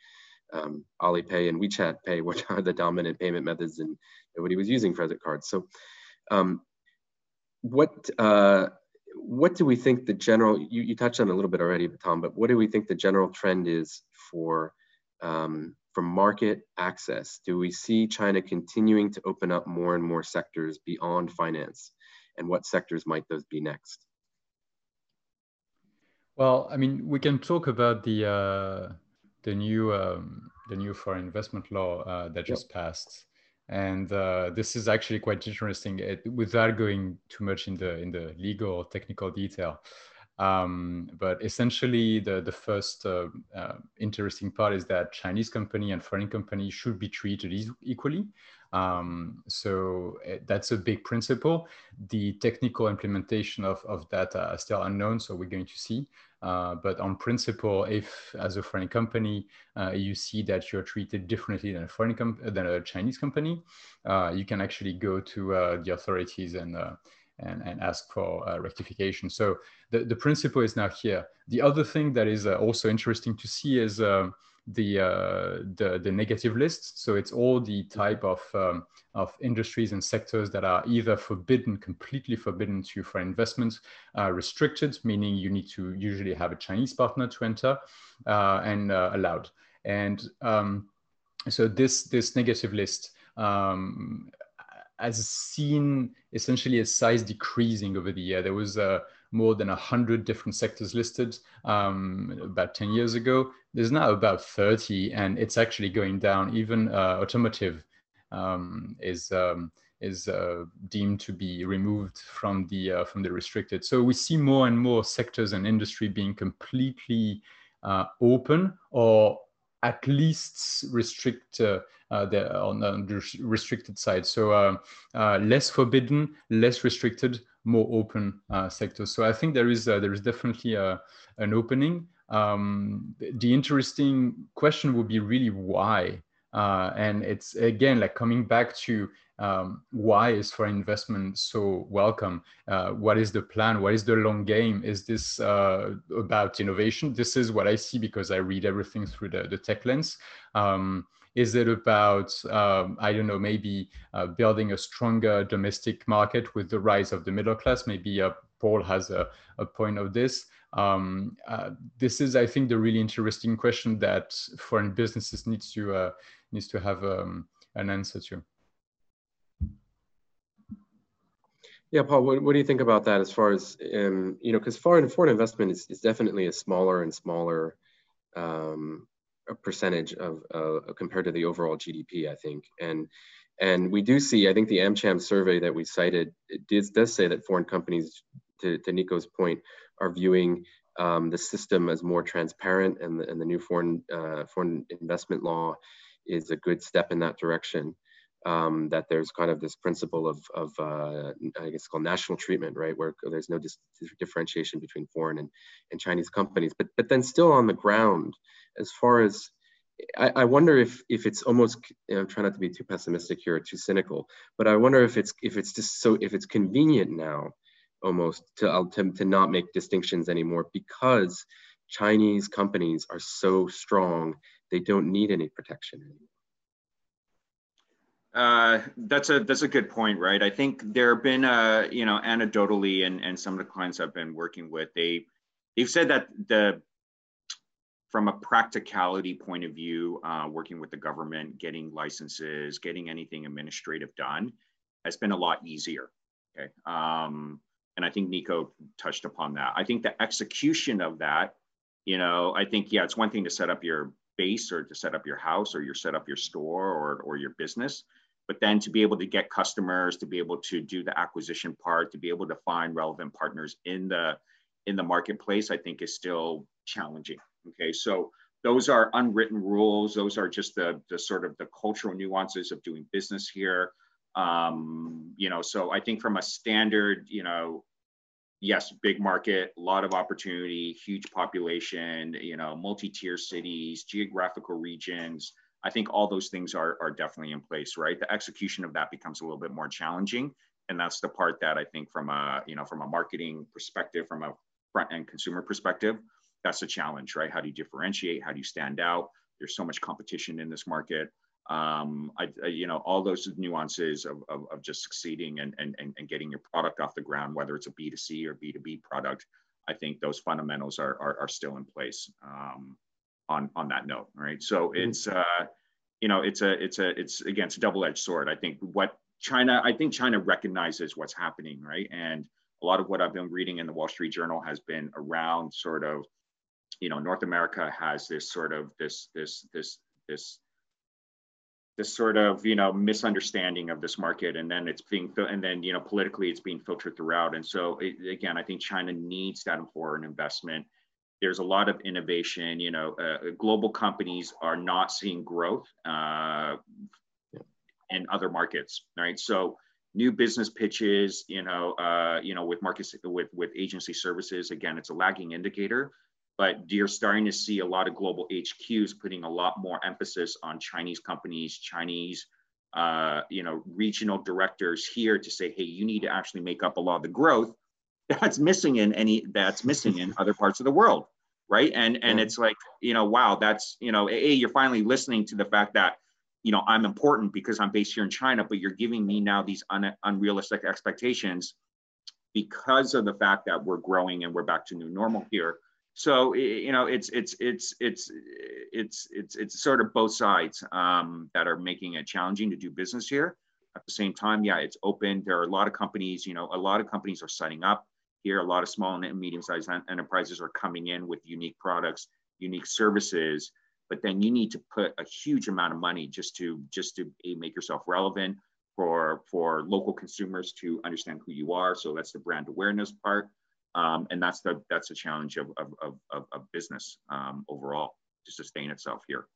um, Alipay and WeChat Pay, which are the dominant payment methods, and nobody was using credit cards. So, um, what uh, what do we think the general, you, you touched on a little bit already, Tom, but what do we think the general trend is for, um, for market access? Do we see China continuing to open up more and more sectors beyond finance? And what sectors might those be next? Well, I mean, we can talk about the uh, the new um, the new foreign investment law uh, that just yep. passed. And uh, this is actually quite interesting it, without going too much in the in the legal or technical detail. Um, but essentially the the first uh, uh, interesting part is that chinese company and foreign company should be treated equally um, so uh, that's a big principle the technical implementation of, of that are still unknown so we're going to see uh, but on principle, if as a foreign company uh, you see that you're treated differently than a foreign than a Chinese company, uh, you can actually go to uh, the authorities and uh, and, and ask for uh, rectification. So the, the principle is now here. The other thing that is also interesting to see is um, the, uh, the, the negative list. So it's all the type of um, of industries and sectors that are either forbidden, completely forbidden to for investment, uh, restricted, meaning you need to usually have a Chinese partner to enter, uh, and uh, allowed. And um, so this this negative list um, has seen essentially a size decreasing over the year. There was uh, more than 100 different sectors listed um, about 10 years ago. There's now about 30, and it's actually going down. Even uh, automotive um, is um, is uh, deemed to be removed from the uh, from the restricted. So we see more and more sectors and industry being completely uh, open or at least restrict uh, uh, the, on the restricted side. So uh, uh, less forbidden, less restricted, more open uh, sectors. So I think there is there is definitely a, an opening. Um, the interesting question would be really why, and it's again like coming back to um, why is foreign investment so welcome? Uh, what is the plan? What is the long game? Is this uh, about innovation? This is what I see because I read everything through the, the tech lens. Um, is it about, um, I don't know, maybe uh, building a stronger domestic market with the rise of the middle class? Maybe uh, Paul has a, a point of this. Um, uh, this is, I think, the really interesting question that foreign businesses needs to uh, needs to have um, an answer to. Yeah, Paul, what, what do you think about that as far as, um, you know, because foreign foreign investment is, is definitely a smaller and smaller um, percentage of uh, compared to the overall GDP, I think. And and we do see, I think the AmCham survey that we cited it does, does say that foreign companies, to, to Nico's point, are viewing um, the system as more transparent, and the, and the new foreign uh, foreign investment law is a good step in that direction um, that there's kind of this principle of, of uh, I guess called national treatment, right, where there's no dis- differentiation between foreign and, and Chinese companies. But but then still on the ground, as far as I, I wonder if if it's almost you know, I'm trying not to be too pessimistic here or too cynical, but I wonder if it's if it's just so if it's convenient now almost to, uh, to, to not make distinctions anymore because Chinese companies are so strong, they don't need any protection anymore. Uh, that's a that's a good point, right? I think there have been, uh, you know, anecdotally, and and some of the clients I've been working with, they they've said that the from a practicality point of view, uh, working with the government, getting licenses, getting anything administrative done, has been a lot easier. Okay, um, and I think Nico touched upon that. I think the execution of that, you know, I think yeah, it's one thing to set up your base or to set up your house or you set up your store or or your business but then to be able to get customers to be able to do the acquisition part to be able to find relevant partners in the in the marketplace i think is still challenging okay? So those are unwritten rules. Those are just the, the sort of the cultural nuances of doing business here. Um, you know so i think from a standard you know yes big market a lot of opportunity huge population you know multi-tier cities geographical regions I think all those things are, are definitely in place, right? The execution of that becomes a little bit more challenging. And that's the part that I think from a, you know, from a marketing perspective, from a front end consumer perspective, that's a challenge, right? How do you differentiate? How do you stand out? There's so much competition in this market. Um, I, I, you know, all those nuances of, of, of just succeeding and, and, and getting your product off the ground, whether it's a B2C or B2B product, I think those fundamentals are, are, are still in place. Um, on on that note right? So mm-hmm. it's uh you know it's a it's a it's again it's a double-edged sword. I think what china i think china recognizes what's happening right? And a lot of what i've been reading in the wall street journal has been around sort of you know north america has this sort of this this this this this sort of you know misunderstanding of this market and then it's being and then you know politically it's being filtered throughout. And so it, again i think china needs that foreign investment there's a lot of innovation. You know, uh, global companies are not seeing growth uh, in other markets, right? So new business pitches, you know, uh, you know, with markets with with agency services, again, it's a lagging indicator. But you're starting to see a lot of global HQs putting a lot more emphasis on Chinese companies, Chinese uh, you know, regional directors here to say, hey, you need to actually make up a lot of the growth that's missing in any that's missing in other parts of the world, right? And and yeah. it's like, you know, wow, that's you know, a you're finally listening to the fact that you know I'm important because I'm based here in China, but you're giving me now these un, unrealistic expectations because of the fact that we're growing and we're back to new normal here so you know it's it's it's it's it's it's it's sort of both sides um, that are making it challenging to do business here at the same time yeah it's open there are a lot of companies you know a lot of companies are setting up here a lot of small and medium-sized enterprises are coming in with unique products unique services but then you need to put a huge amount of money just to just to make yourself relevant for for local consumers to understand who you are so that's the brand awareness part um, and that's the that's the challenge of of, of, of business um, overall to sustain itself here.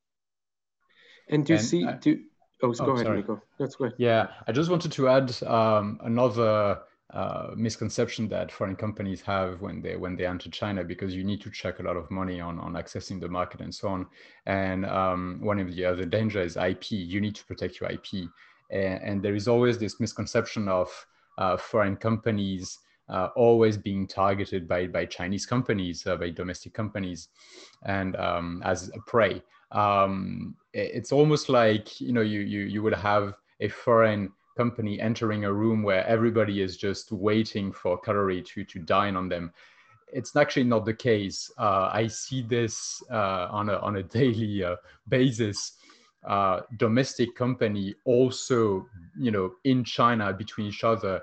And do you and see? do oh, oh, go ahead, sorry. Nico. That's good. Yeah, I just wanted to add um, another uh, misconception that foreign companies have when they when they enter China because you need to check a lot of money on on accessing the market and so on. And um, one of the other dangers is IP. You need to protect your IP, and, and there is always this misconception of uh, foreign companies uh, always being targeted by, by Chinese companies, uh, by domestic companies, and um, as a prey. Um, it's almost like you know you, you you would have a foreign company entering a room where everybody is just waiting for cutlery to to dine on them. It's actually not the case. Uh, I see this uh, on a on a <laughs> daily uh, basis. Uh, domestic company also, you know, in China between each other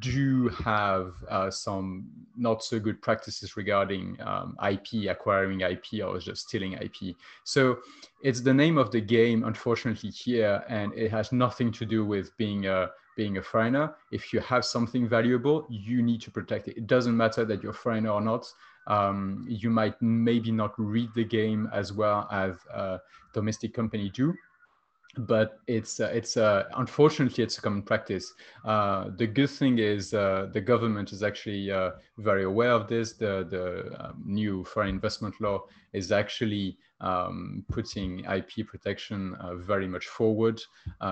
do have uh, some not so good practices regarding um, IP, acquiring IP, or just stealing IP. So it's the name of the game, unfortunately, here, and it has nothing to do with being a being a foreigner. If you have something valuable, you need to protect it. It doesn't matter that you're foreigner or not. Um, you might maybe not read the game as well as a domestic company do, but it's uh, it's uh, unfortunately it's a common practice. Uh, the good thing is uh, the government is actually uh, very aware of this. The the um, new foreign investment law is actually um, putting IP protection uh, very much forward.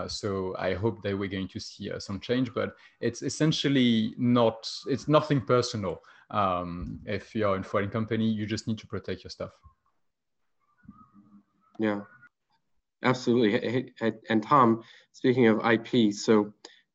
so I hope that we're going to see some change. But it's essentially not it's nothing personal. Um, if you're in foreign company, you just need to protect your stuff. Yeah, Absolutely. And Tom, speaking of IP, so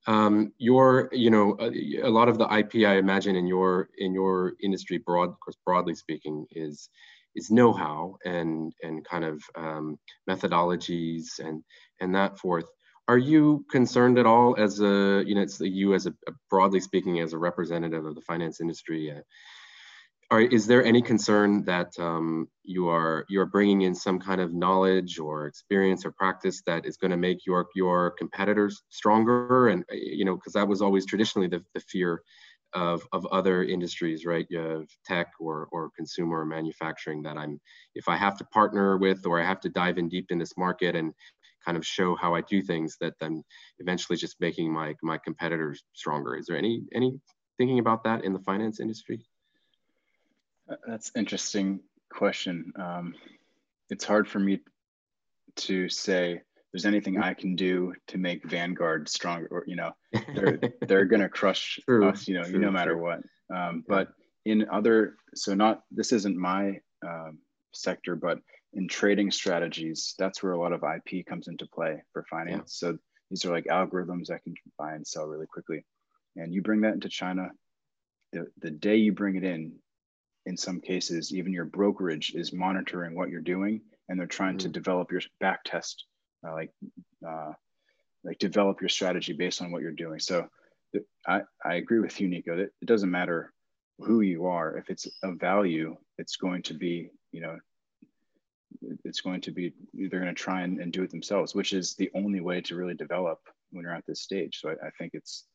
um, your, you know, a, a, lot of the IP I imagine in your in your industry, broad, of course, broadly speaking, is is know-how and and kind of um, methodologies and and that forth. Are you concerned at all as a, you know, it's you as a, broadly speaking as a representative of the finance industry? Uh, are, is there any concern that um, you are you are bringing in some kind of knowledge or experience or practice that is going to make your your competitors stronger? And uh, you know because that was always traditionally the, the fear of, of other industries right? You have tech or, or consumer or manufacturing that i'm if i have to partner with or i have to dive in deep in this market and kind of show how i do things that then eventually just making my my competitors stronger. Is there any any thinking about that in the finance industry that's interesting question. Um, it's hard for me to say there's anything I can do to make Vanguard stronger. Or you know, they're <laughs> they're gonna crush true, us. You know, true, no matter true. what. Um, yeah. But in other, so not this isn't my um, sector, but in trading strategies, that's where a lot of IP comes into play for finance. Yeah. So these are like algorithms that can buy and sell really quickly. And you bring that into China, the, the day you bring it in, in some cases, even your brokerage is monitoring what you're doing and they're trying mm-hmm. to develop your back test, uh, like, uh, like develop your strategy based on what you're doing. So th- I, I agree with you, Nico, that it doesn't matter who you are. If it's of value, it's going to be, you know, it's going to be, they're going to try and, and do it themselves, which is the only way to really develop when you're at this stage. So I, I think it's,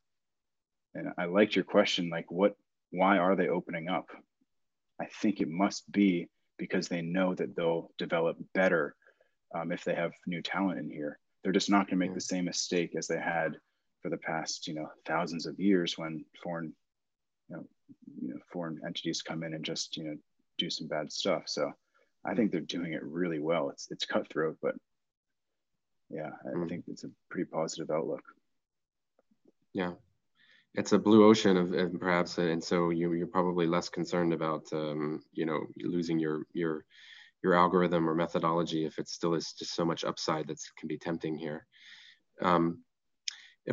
and I liked your question, like what, why are they opening up? I think it must be because they know that they'll develop better um, if they have new talent in here. They're just not going to make the same mistake as they had for the past, you know, thousands of years when foreign, you know, you know, foreign entities come in and just, you know, do some bad stuff. So I think they're doing it really well. It's it's cutthroat, but yeah, I mm. think it's a pretty positive outlook. Yeah, it's a blue ocean of, of perhaps, and so you, you're probably less concerned about um, you know losing your your your algorithm or methodology if it still is just so much upside that can be tempting here. Um,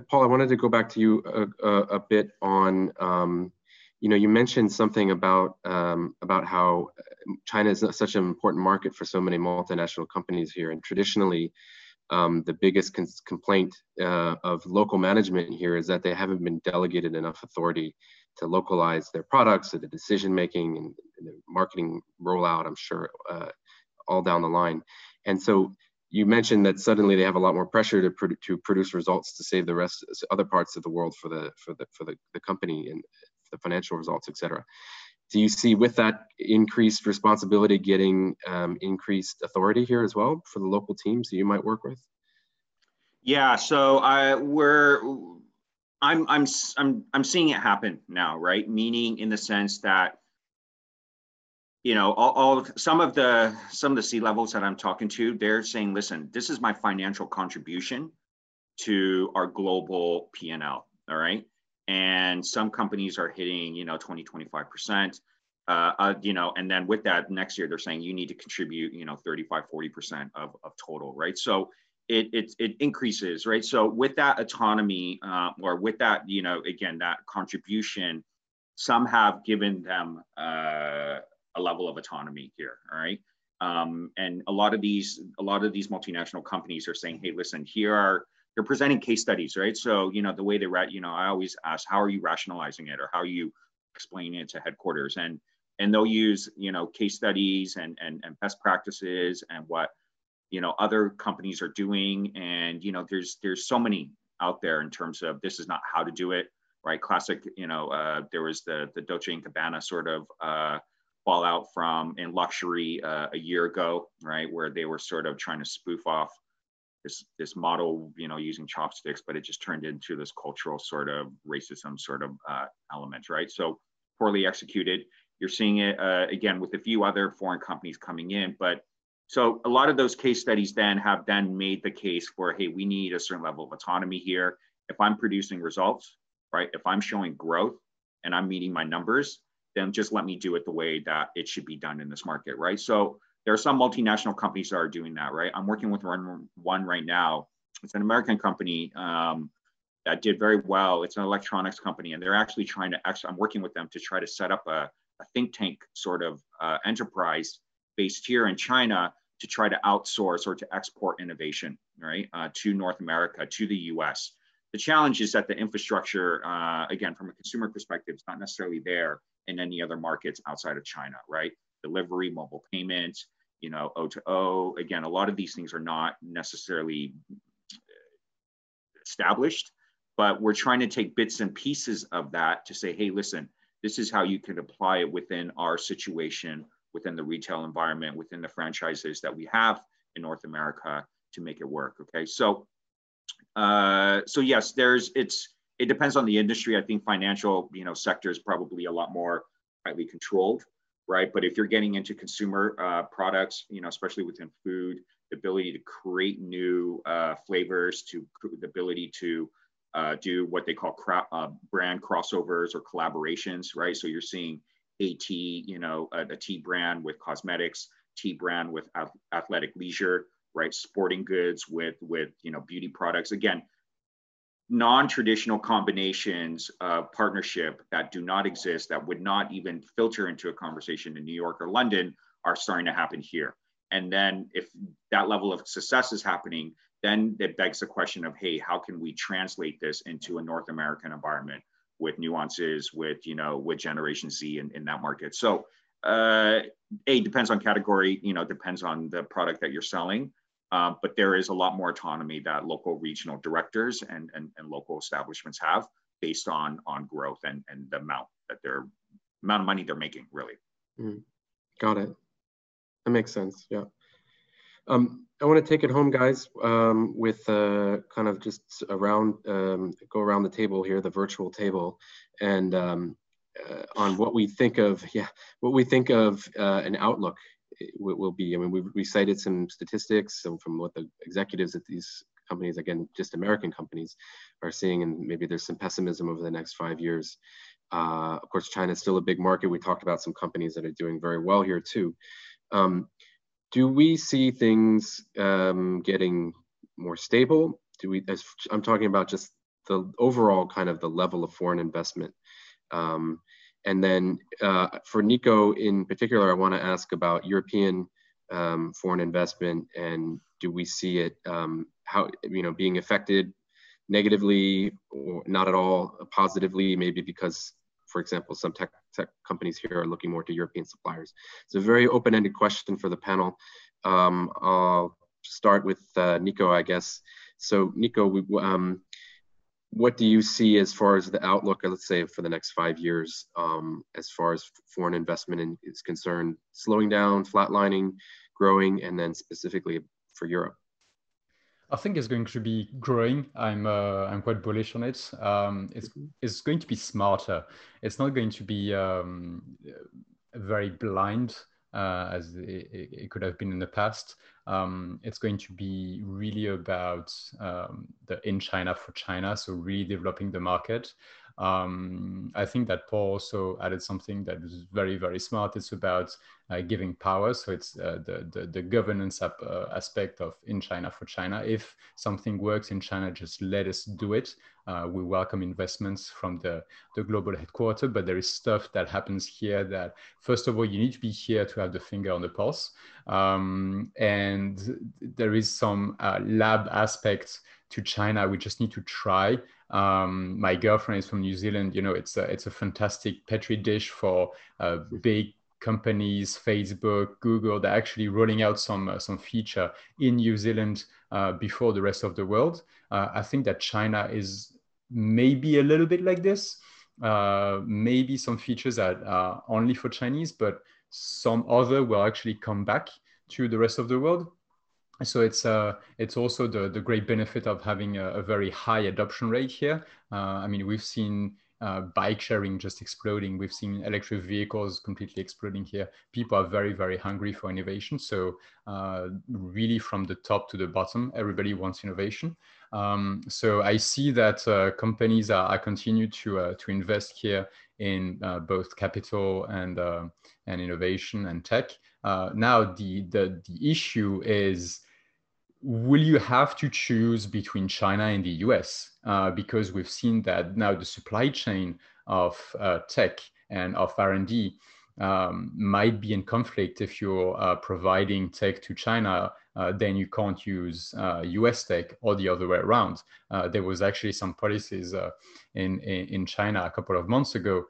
Paul, I wanted to go back to you a, a, a bit on, um, you know, you mentioned something about um, about how China is such an important market for so many multinational companies here, and traditionally, um, the biggest complaint uh, of local management here is that they haven't been delegated enough authority to localize their products or the decision making and, and the marketing rollout. I'm sure uh, all down the line, and so you mentioned that suddenly they have a lot more pressure to, to produce results to save the rest other parts of the world for the for the for the, the company and the financial results, et cetera do you see with that increased responsibility getting um, increased authority here as well for the local teams that you might work with? Yeah, so I we're I'm I'm I'm I'm seeing it happen now, right? Meaning in the sense that you know all, all of, some of the some of the C levels that I'm talking to, they're saying, listen, this is my financial contribution to our global P&L. All right and some companies are hitting you know 20 25% uh, uh, you know and then with that next year they're saying you need to contribute you know 35 40% of, of total right? So it, it it increases right? So with that autonomy uh, or with that you know again that contribution some have given them uh, a level of autonomy here all right? Um, and a lot of these a lot of these multinational companies are saying hey listen here are they're presenting case studies, right? So, you know, the way they write, you know, I always ask, how are you rationalizing it or how are you explaining it to headquarters? And and they'll use, you know, case studies and and, and best practices and what, you know, other companies are doing. And, you know, there's there's so many out there in terms of this is not how to do it, right? Classic, you know, uh, there was the the Dolce and Gabbana sort of uh, fallout from in luxury uh, a year ago, right, where they were sort of trying to spoof off this this model, you know, using chopsticks, but it just turned into this cultural sort of racism sort of uh, element, right? So poorly executed. You're seeing it uh, again with a few other foreign companies coming in, but so a lot of those case studies then have then made the case for, hey, we need a certain level of autonomy here. If I'm producing results, right? If I'm showing growth and I'm meeting my numbers, then just let me do it the way that it should be done in this market, right? So there are some multinational companies that are doing that, right? I'm working with one, one right now. It's an American company um, that did very well. It's an electronics company, and they're actually trying to. Actually, I'm working with them to try to set up a, a think tank sort of uh, enterprise based here in China to try to outsource or to export innovation, right, uh, to North America, to the U.S. The challenge is that the infrastructure, uh, again, from a consumer perspective, is not necessarily there in any other markets outside of China, right? Delivery, mobile payment, you know, O to O. Again, a lot of these things are not necessarily established, but we're trying to take bits and pieces of that to say, hey, listen, this is how you can apply it within our situation, within the retail environment, within the franchises that we have in North America to make it work. Okay, so uh, so yes, there's it's it depends on the industry. I think financial you know sector is probably a lot more tightly controlled right? But if you're getting into consumer uh, products, you know, especially within food, the ability to create new uh, flavors, to the ability to uh, do what they call uh, brand crossovers or collaborations, right? So you're seeing AT, you know, a, a tea brand with cosmetics, tea brand with athletic leisure, right? Sporting goods with with you know beauty products. Again, non-traditional combinations of partnership that do not exist that would not even filter into a conversation in new york or london are starting to happen here. And then if that level of success is happening then it begs the question of hey how can we translate this into a north american environment with nuances with you know with generation z in, in that market? So uh, a depends on category you know depends on the product that you're selling um, but there is a lot more autonomy that local regional directors and, and, and local establishments have based on on growth and, and the amount that they're amount of money they're making really. Mm. Got it. That makes sense. Yeah. Um, I want to take it home, guys, um, with uh, kind of just around, um, go around the table here, the virtual table, and um, uh, on what we think of, yeah, what we think of uh, an outlook will be. I mean, we, we cited some statistics from what the executives at these companies, again, just American companies, are seeing, and maybe there's some pessimism over the next five years. Uh, of course, China is still a big market. We talked about some companies that are doing very well here too. Um, do we see things um, getting more stable? Do we? As I'm talking about just the overall kind of the level of foreign investment. Um, and then uh, for Nico in particular, I want to ask about European um, foreign investment and do we see it um, how you know being affected negatively or not at all positively maybe because for example some tech, tech companies here are looking more to european suppliers? It's a very open-ended question for the panel. Um, i'll start with uh, nico i guess. So nico we, um, what do you see as far as the outlook, let's say, for the next five years, um, as far as foreign investment in, is concerned? Slowing down, flatlining, growing, and then specifically for Europe? I think it's going to be growing. I'm uh, I'm quite bullish on it. Um, it's mm-hmm. it's going to be smarter. It's not going to be um, very blind uh, as it, it, could have been in the past. Um, it's going to be really about um, the in China for China, so really developing the market. Um, I think that Paul also added something that was very, very smart. It's about uh, giving power. So it's uh, the, the, the, governance uh, aspect of in China for China. If something works in China, just let us do it. Uh, we welcome investments from the, the global headquarters, but there is stuff that happens here that, first of all, you need to be here to have the finger on the pulse. Um, and there is some uh, lab aspect to China. We just need to try. Um, my girlfriend is from New Zealand. You know, it's a it's a fantastic petri dish for uh, big companies, Facebook, Google. They're actually rolling out some uh, some feature in New Zealand uh, before the rest of the world. Uh, I think that China is maybe a little bit like this. Uh, maybe some features that are only for Chinese, but some other will actually come back to the rest of the world so it's uh, it's also the the great benefit of having a, a very high adoption rate here. Uh, I mean, we've seen uh, bike sharing just exploding. We've seen electric vehicles completely exploding here. People are very very hungry for innovation. So uh, really, from the top to the bottom, everybody wants innovation. Um, so I see that uh, companies are, are continue to uh, to invest here in both capital and and innovation and tech. now the the the issue is will you have to choose between China and the US? Uh, because we've seen that now the supply chain of uh, tech and of R&D um, might be in conflict if you're uh, providing tech to China, uh, then you can't use US uh, tech or the other way around. Uh, there was actually some policies in, in China a couple of months ago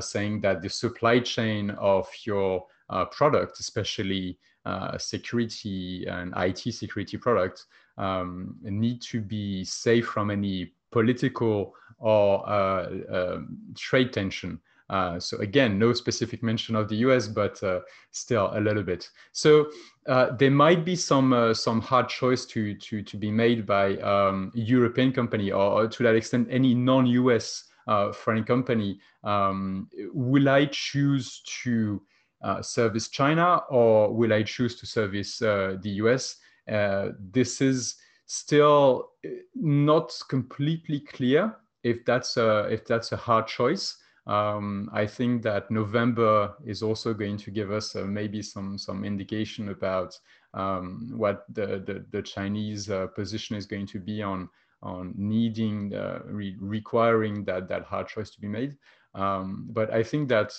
saying that the supply chain of your product, especially uh, security and IT security products um, need to be safe from any political or uh, um, trade tension. Uh, so again, no specific mention of the US, but uh, still a little bit. So uh, there might be some uh, some hard choice to to to be made by um, European company or, to that extent any non-US foreign company. Um, will I choose to uh, service China or will I choose to service uh, the US? Uh, this is still not completely clear if that's a, if that's a hard choice. Um, I think that November is also going to give us uh, maybe some some indication about um, what the the, the Chinese uh, position is going to be on on needing uh, re requiring that that hard choice to be made. Um, but I think that uh,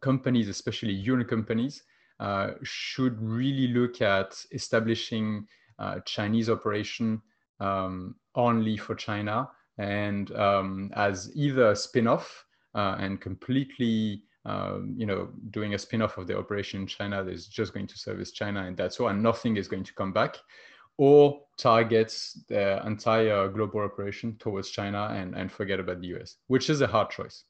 companies, especially union companies, uh, should really look at establishing uh, Chinese operation um, only for China. And um, as either a spin-off uh, and completely um, you know, doing a spin-off of the operation in China that is just going to service China and that's all, and nothing is going to come back, or targets the entire global operation towards China and, and forget about the US, which is a hard choice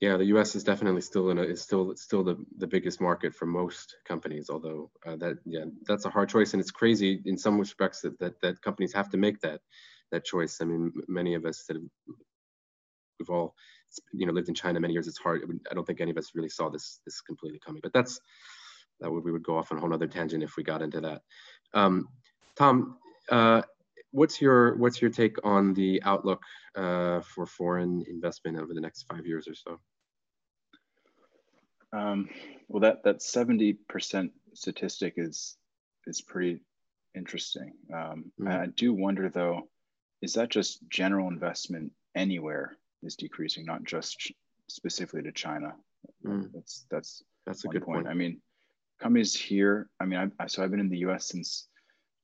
yeah, the U.S. is definitely still in a, is still still the, the biggest market for most companies. Although uh, that yeah, that's a hard choice, and it's crazy in some respects that, that that companies have to make that that choice. I mean, many of us that have, we've all you know lived in China many years. It's hard. I don't think any of us really saw this this completely coming. But that's that would we would go off on a whole other tangent if we got into that. Um, Tom, uh, what's your what's your take on the outlook uh, for foreign investment over the next five years or so? Um, well, that that seventy percent statistic is is pretty interesting. Um, mm. I do wonder though, is that just general investment anywhere is decreasing, not just specifically to China? Mm. That's that's that's a good point. point. I mean, companies here. I mean, I, so I've been in the U.S. since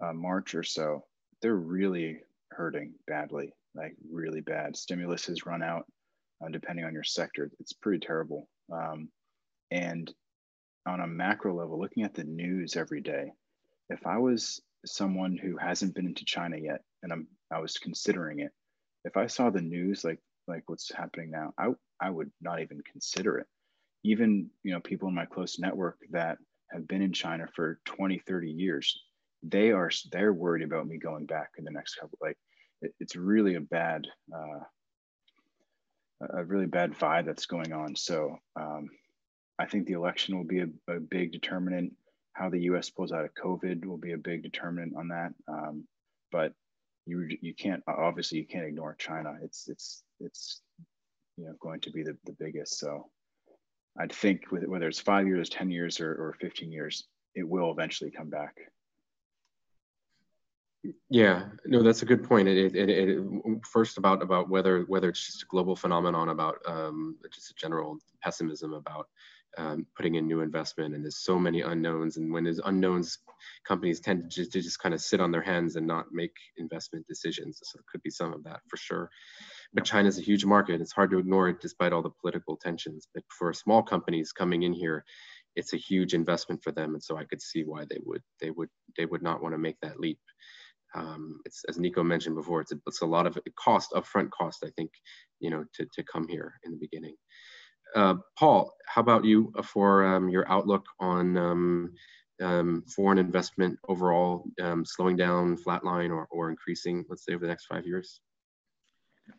uh, March or so. They're really hurting badly, like really bad. Stimulus has run out. Uh, depending on your sector, it's pretty terrible. Um, and on a macro level, looking at the news every day, if I was someone who hasn't been into China yet and I'm I was considering it, if I saw the news like like what's happening now, I I would not even consider it. Even you know people in my close network that have been in China for 20, 30 years, they are they're worried about me going back in the next couple. Like it, it's really a bad uh, a really bad vibe that's going on. So um, I think the election will be a, a, big determinant. How the U.S. pulls out of COVID will be a big determinant on that. Um, but you you can't obviously you can't ignore China. It's it's it's you know going to be the, the biggest. So I'd think with whether it's five years, ten years, or, or fifteen years, it will eventually come back. Yeah, no, that's a good point. It, it, it, first about about whether whether it's just a global phenomenon about um, just a general pessimism about um, putting in new investment and there's so many unknowns and when there's unknowns companies tend to just, to just kind of sit on their hands and not make investment decisions. So there could be some of that for sure. But china's a huge market. It's hard to ignore it despite all the political tensions. But for small companies coming in here it's a huge investment for them. And so i could see why they would they would they would not want to make that leap um, it's as Nico mentioned before, it's a, it's a lot of cost, upfront cost, I think, you know, to, to come here in the beginning. Uh, Paul, how about you for um, your outlook on um, um, foreign investment overall um, slowing down, flatline, or, or increasing, let's say, over the next five years?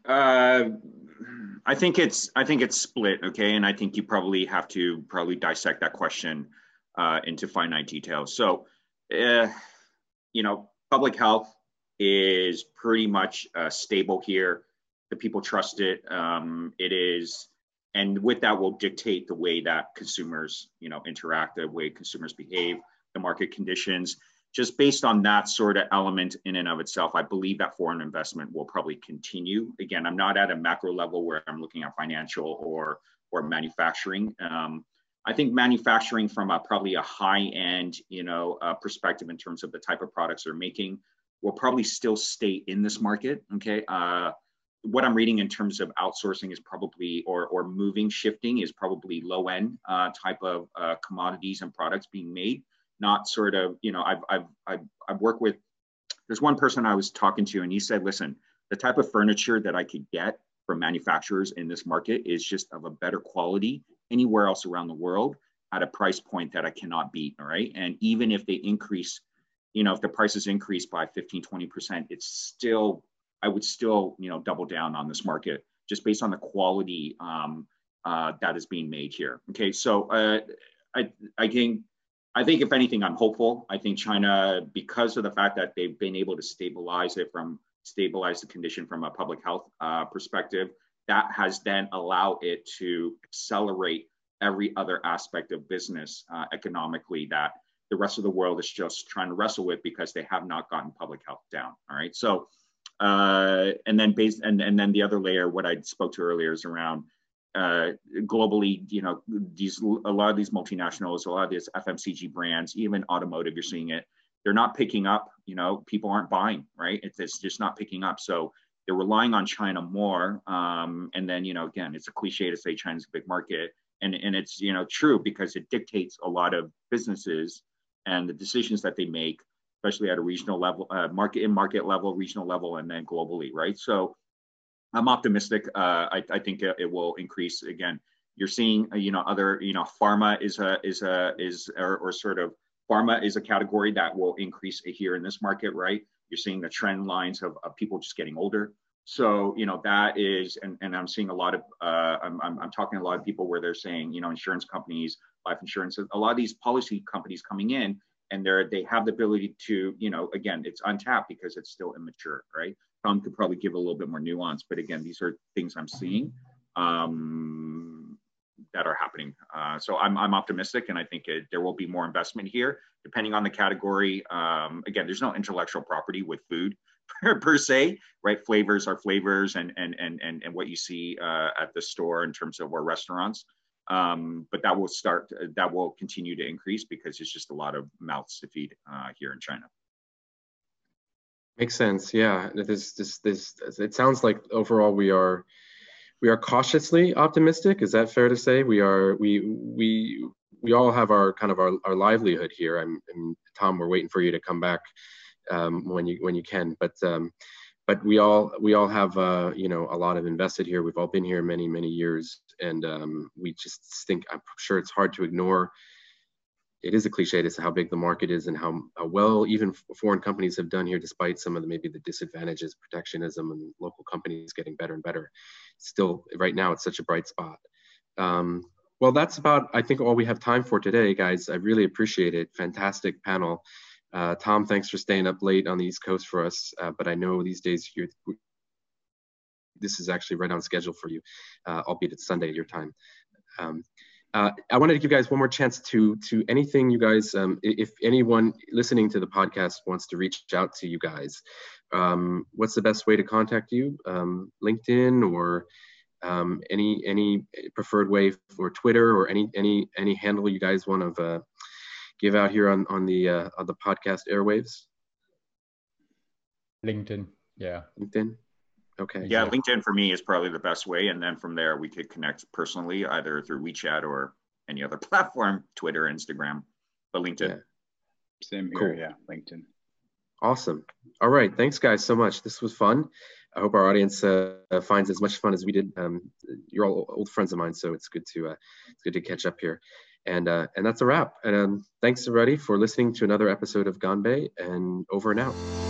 Uh, I think it's I think it's split, okay, and I think you probably have to probably dissect that question uh, into finite details. So, uh, you know, public health is pretty much uh, stable here. The people trust it. Um, it is and with that will dictate the way that consumers you know interact the way consumers behave the market conditions just based on that sort of element in and of itself i believe that foreign investment will probably continue again i'm not at a macro level where i'm looking at financial or or manufacturing um, i think manufacturing from a probably a high end you know uh, perspective in terms of the type of products they're making will probably still stay in this market okay? Uh, what I'm reading in terms of outsourcing is probably, or, or moving, shifting is probably low end uh, type of uh, commodities and products being made, not sort of, you know, I've, I've, I've, I've worked with, there's one person I was talking to and he said, listen, the type of furniture that I could get from manufacturers in this market is just of a better quality anywhere else around the world at a price point that I cannot beat. All right. And even if they increase, you know, if the prices increase by 15, 20%, it's still I would still, you know, double down on this market just based on the quality um, uh, that is being made here. Okay, so uh, I, I think, I think if anything, I'm hopeful. I think China, because of the fact that they've been able to stabilize it from stabilize the condition from a public health uh, perspective, that has then allowed it to accelerate every other aspect of business uh, economically that the rest of the world is just trying to wrestle with because they have not gotten public health down. All right, so uh, and then based and, and then the other layer, what I spoke to earlier is around uh, globally, you know, these a lot of these multinationals, a lot of these FMCG brands, even automotive, you're seeing it. They're not picking up. You know, people aren't buying, right? It's, it's just not picking up. So they're relying on China more. Um, and then, you know, again, it's a cliche to say China's a big market, and and it's you know true because it dictates a lot of businesses and the decisions that they make especially at a regional level, uh, market in market level, regional level, and then globally, right? So I'm optimistic. Uh, I, I, think it, will increase again. You're seeing, uh, you know, other, you know, pharma is a is a is or, or sort of pharma is a category that will increase here in this market, right? You're seeing the trend lines of, of people just getting older. So, you know, that is, and, and I'm seeing a lot of, uh, I'm, I'm, I'm talking to a lot of people where they're saying, you know, insurance companies, life insurance, a lot of these policy companies coming in and they're, they have the ability to, you know, again, it's untapped because it's still immature, right? Tom could probably give a little bit more nuance, but again, these are things I'm seeing um, that are happening. Uh, so I'm, I'm optimistic and I think it, there will be more investment here, depending on the category. Um, again, there's no intellectual property with food <laughs> per, se, right? Flavors are flavors and, and, and, and, and what you see uh, at the store in terms of our restaurants. Um, but that will start, that will continue to increase because it's just a lot of mouths to feed uh, here in China. Makes sense. Yeah. This, this, this, it sounds like overall we are, we are cautiously optimistic. Is that fair to say? We are, we, we, we all have our kind of our, our livelihood here. I'm, I'm Tom, we're waiting for you to come back um, when you when you can. But um, but we all we all have uh, you know a lot of invested here. We've all been here many many years, and um, we just think I'm sure it's hard to ignore. It is a cliche to how big the market is and how, how well even foreign companies have done here, despite some of the maybe the disadvantages, protectionism, and local companies getting better and better. Still, right now, it's such a bright spot. Um, well, that's about I think all we have time for today, guys. I really appreciate it. Fantastic panel. Uh, Tom, thanks for staying up late on the East Coast for us. Uh, but I know these days you're, this is actually right on schedule for you, uh, albeit it's Sunday at your time. Um, uh, I wanted to give you guys one more chance to to anything you guys, um, if anyone listening to the podcast wants to reach out to you guys, um, what's the best way to contact you? Um, LinkedIn or um, any any preferred way for Twitter or any any any handle you guys want to uh, give out here on on the uh, on the podcast airwaves? LinkedIn. Yeah. LinkedIn. Okay. Yeah, LinkedIn for me is probably the best way, and then from there we could connect personally, either through WeChat or any other <laughs> platform, Twitter, Instagram, but LinkedIn. Yeah. Same here. Cool. Yeah, LinkedIn. Awesome. All right. Thanks, guys, so much. This was fun. I hope our audience uh, finds as much fun as we did. Um, you're all old friends of mine, so it's good to uh, it's good to catch up here. And uh, and that's a wrap. And um, thanks everybody for listening to another episode of Ganbei and over and out.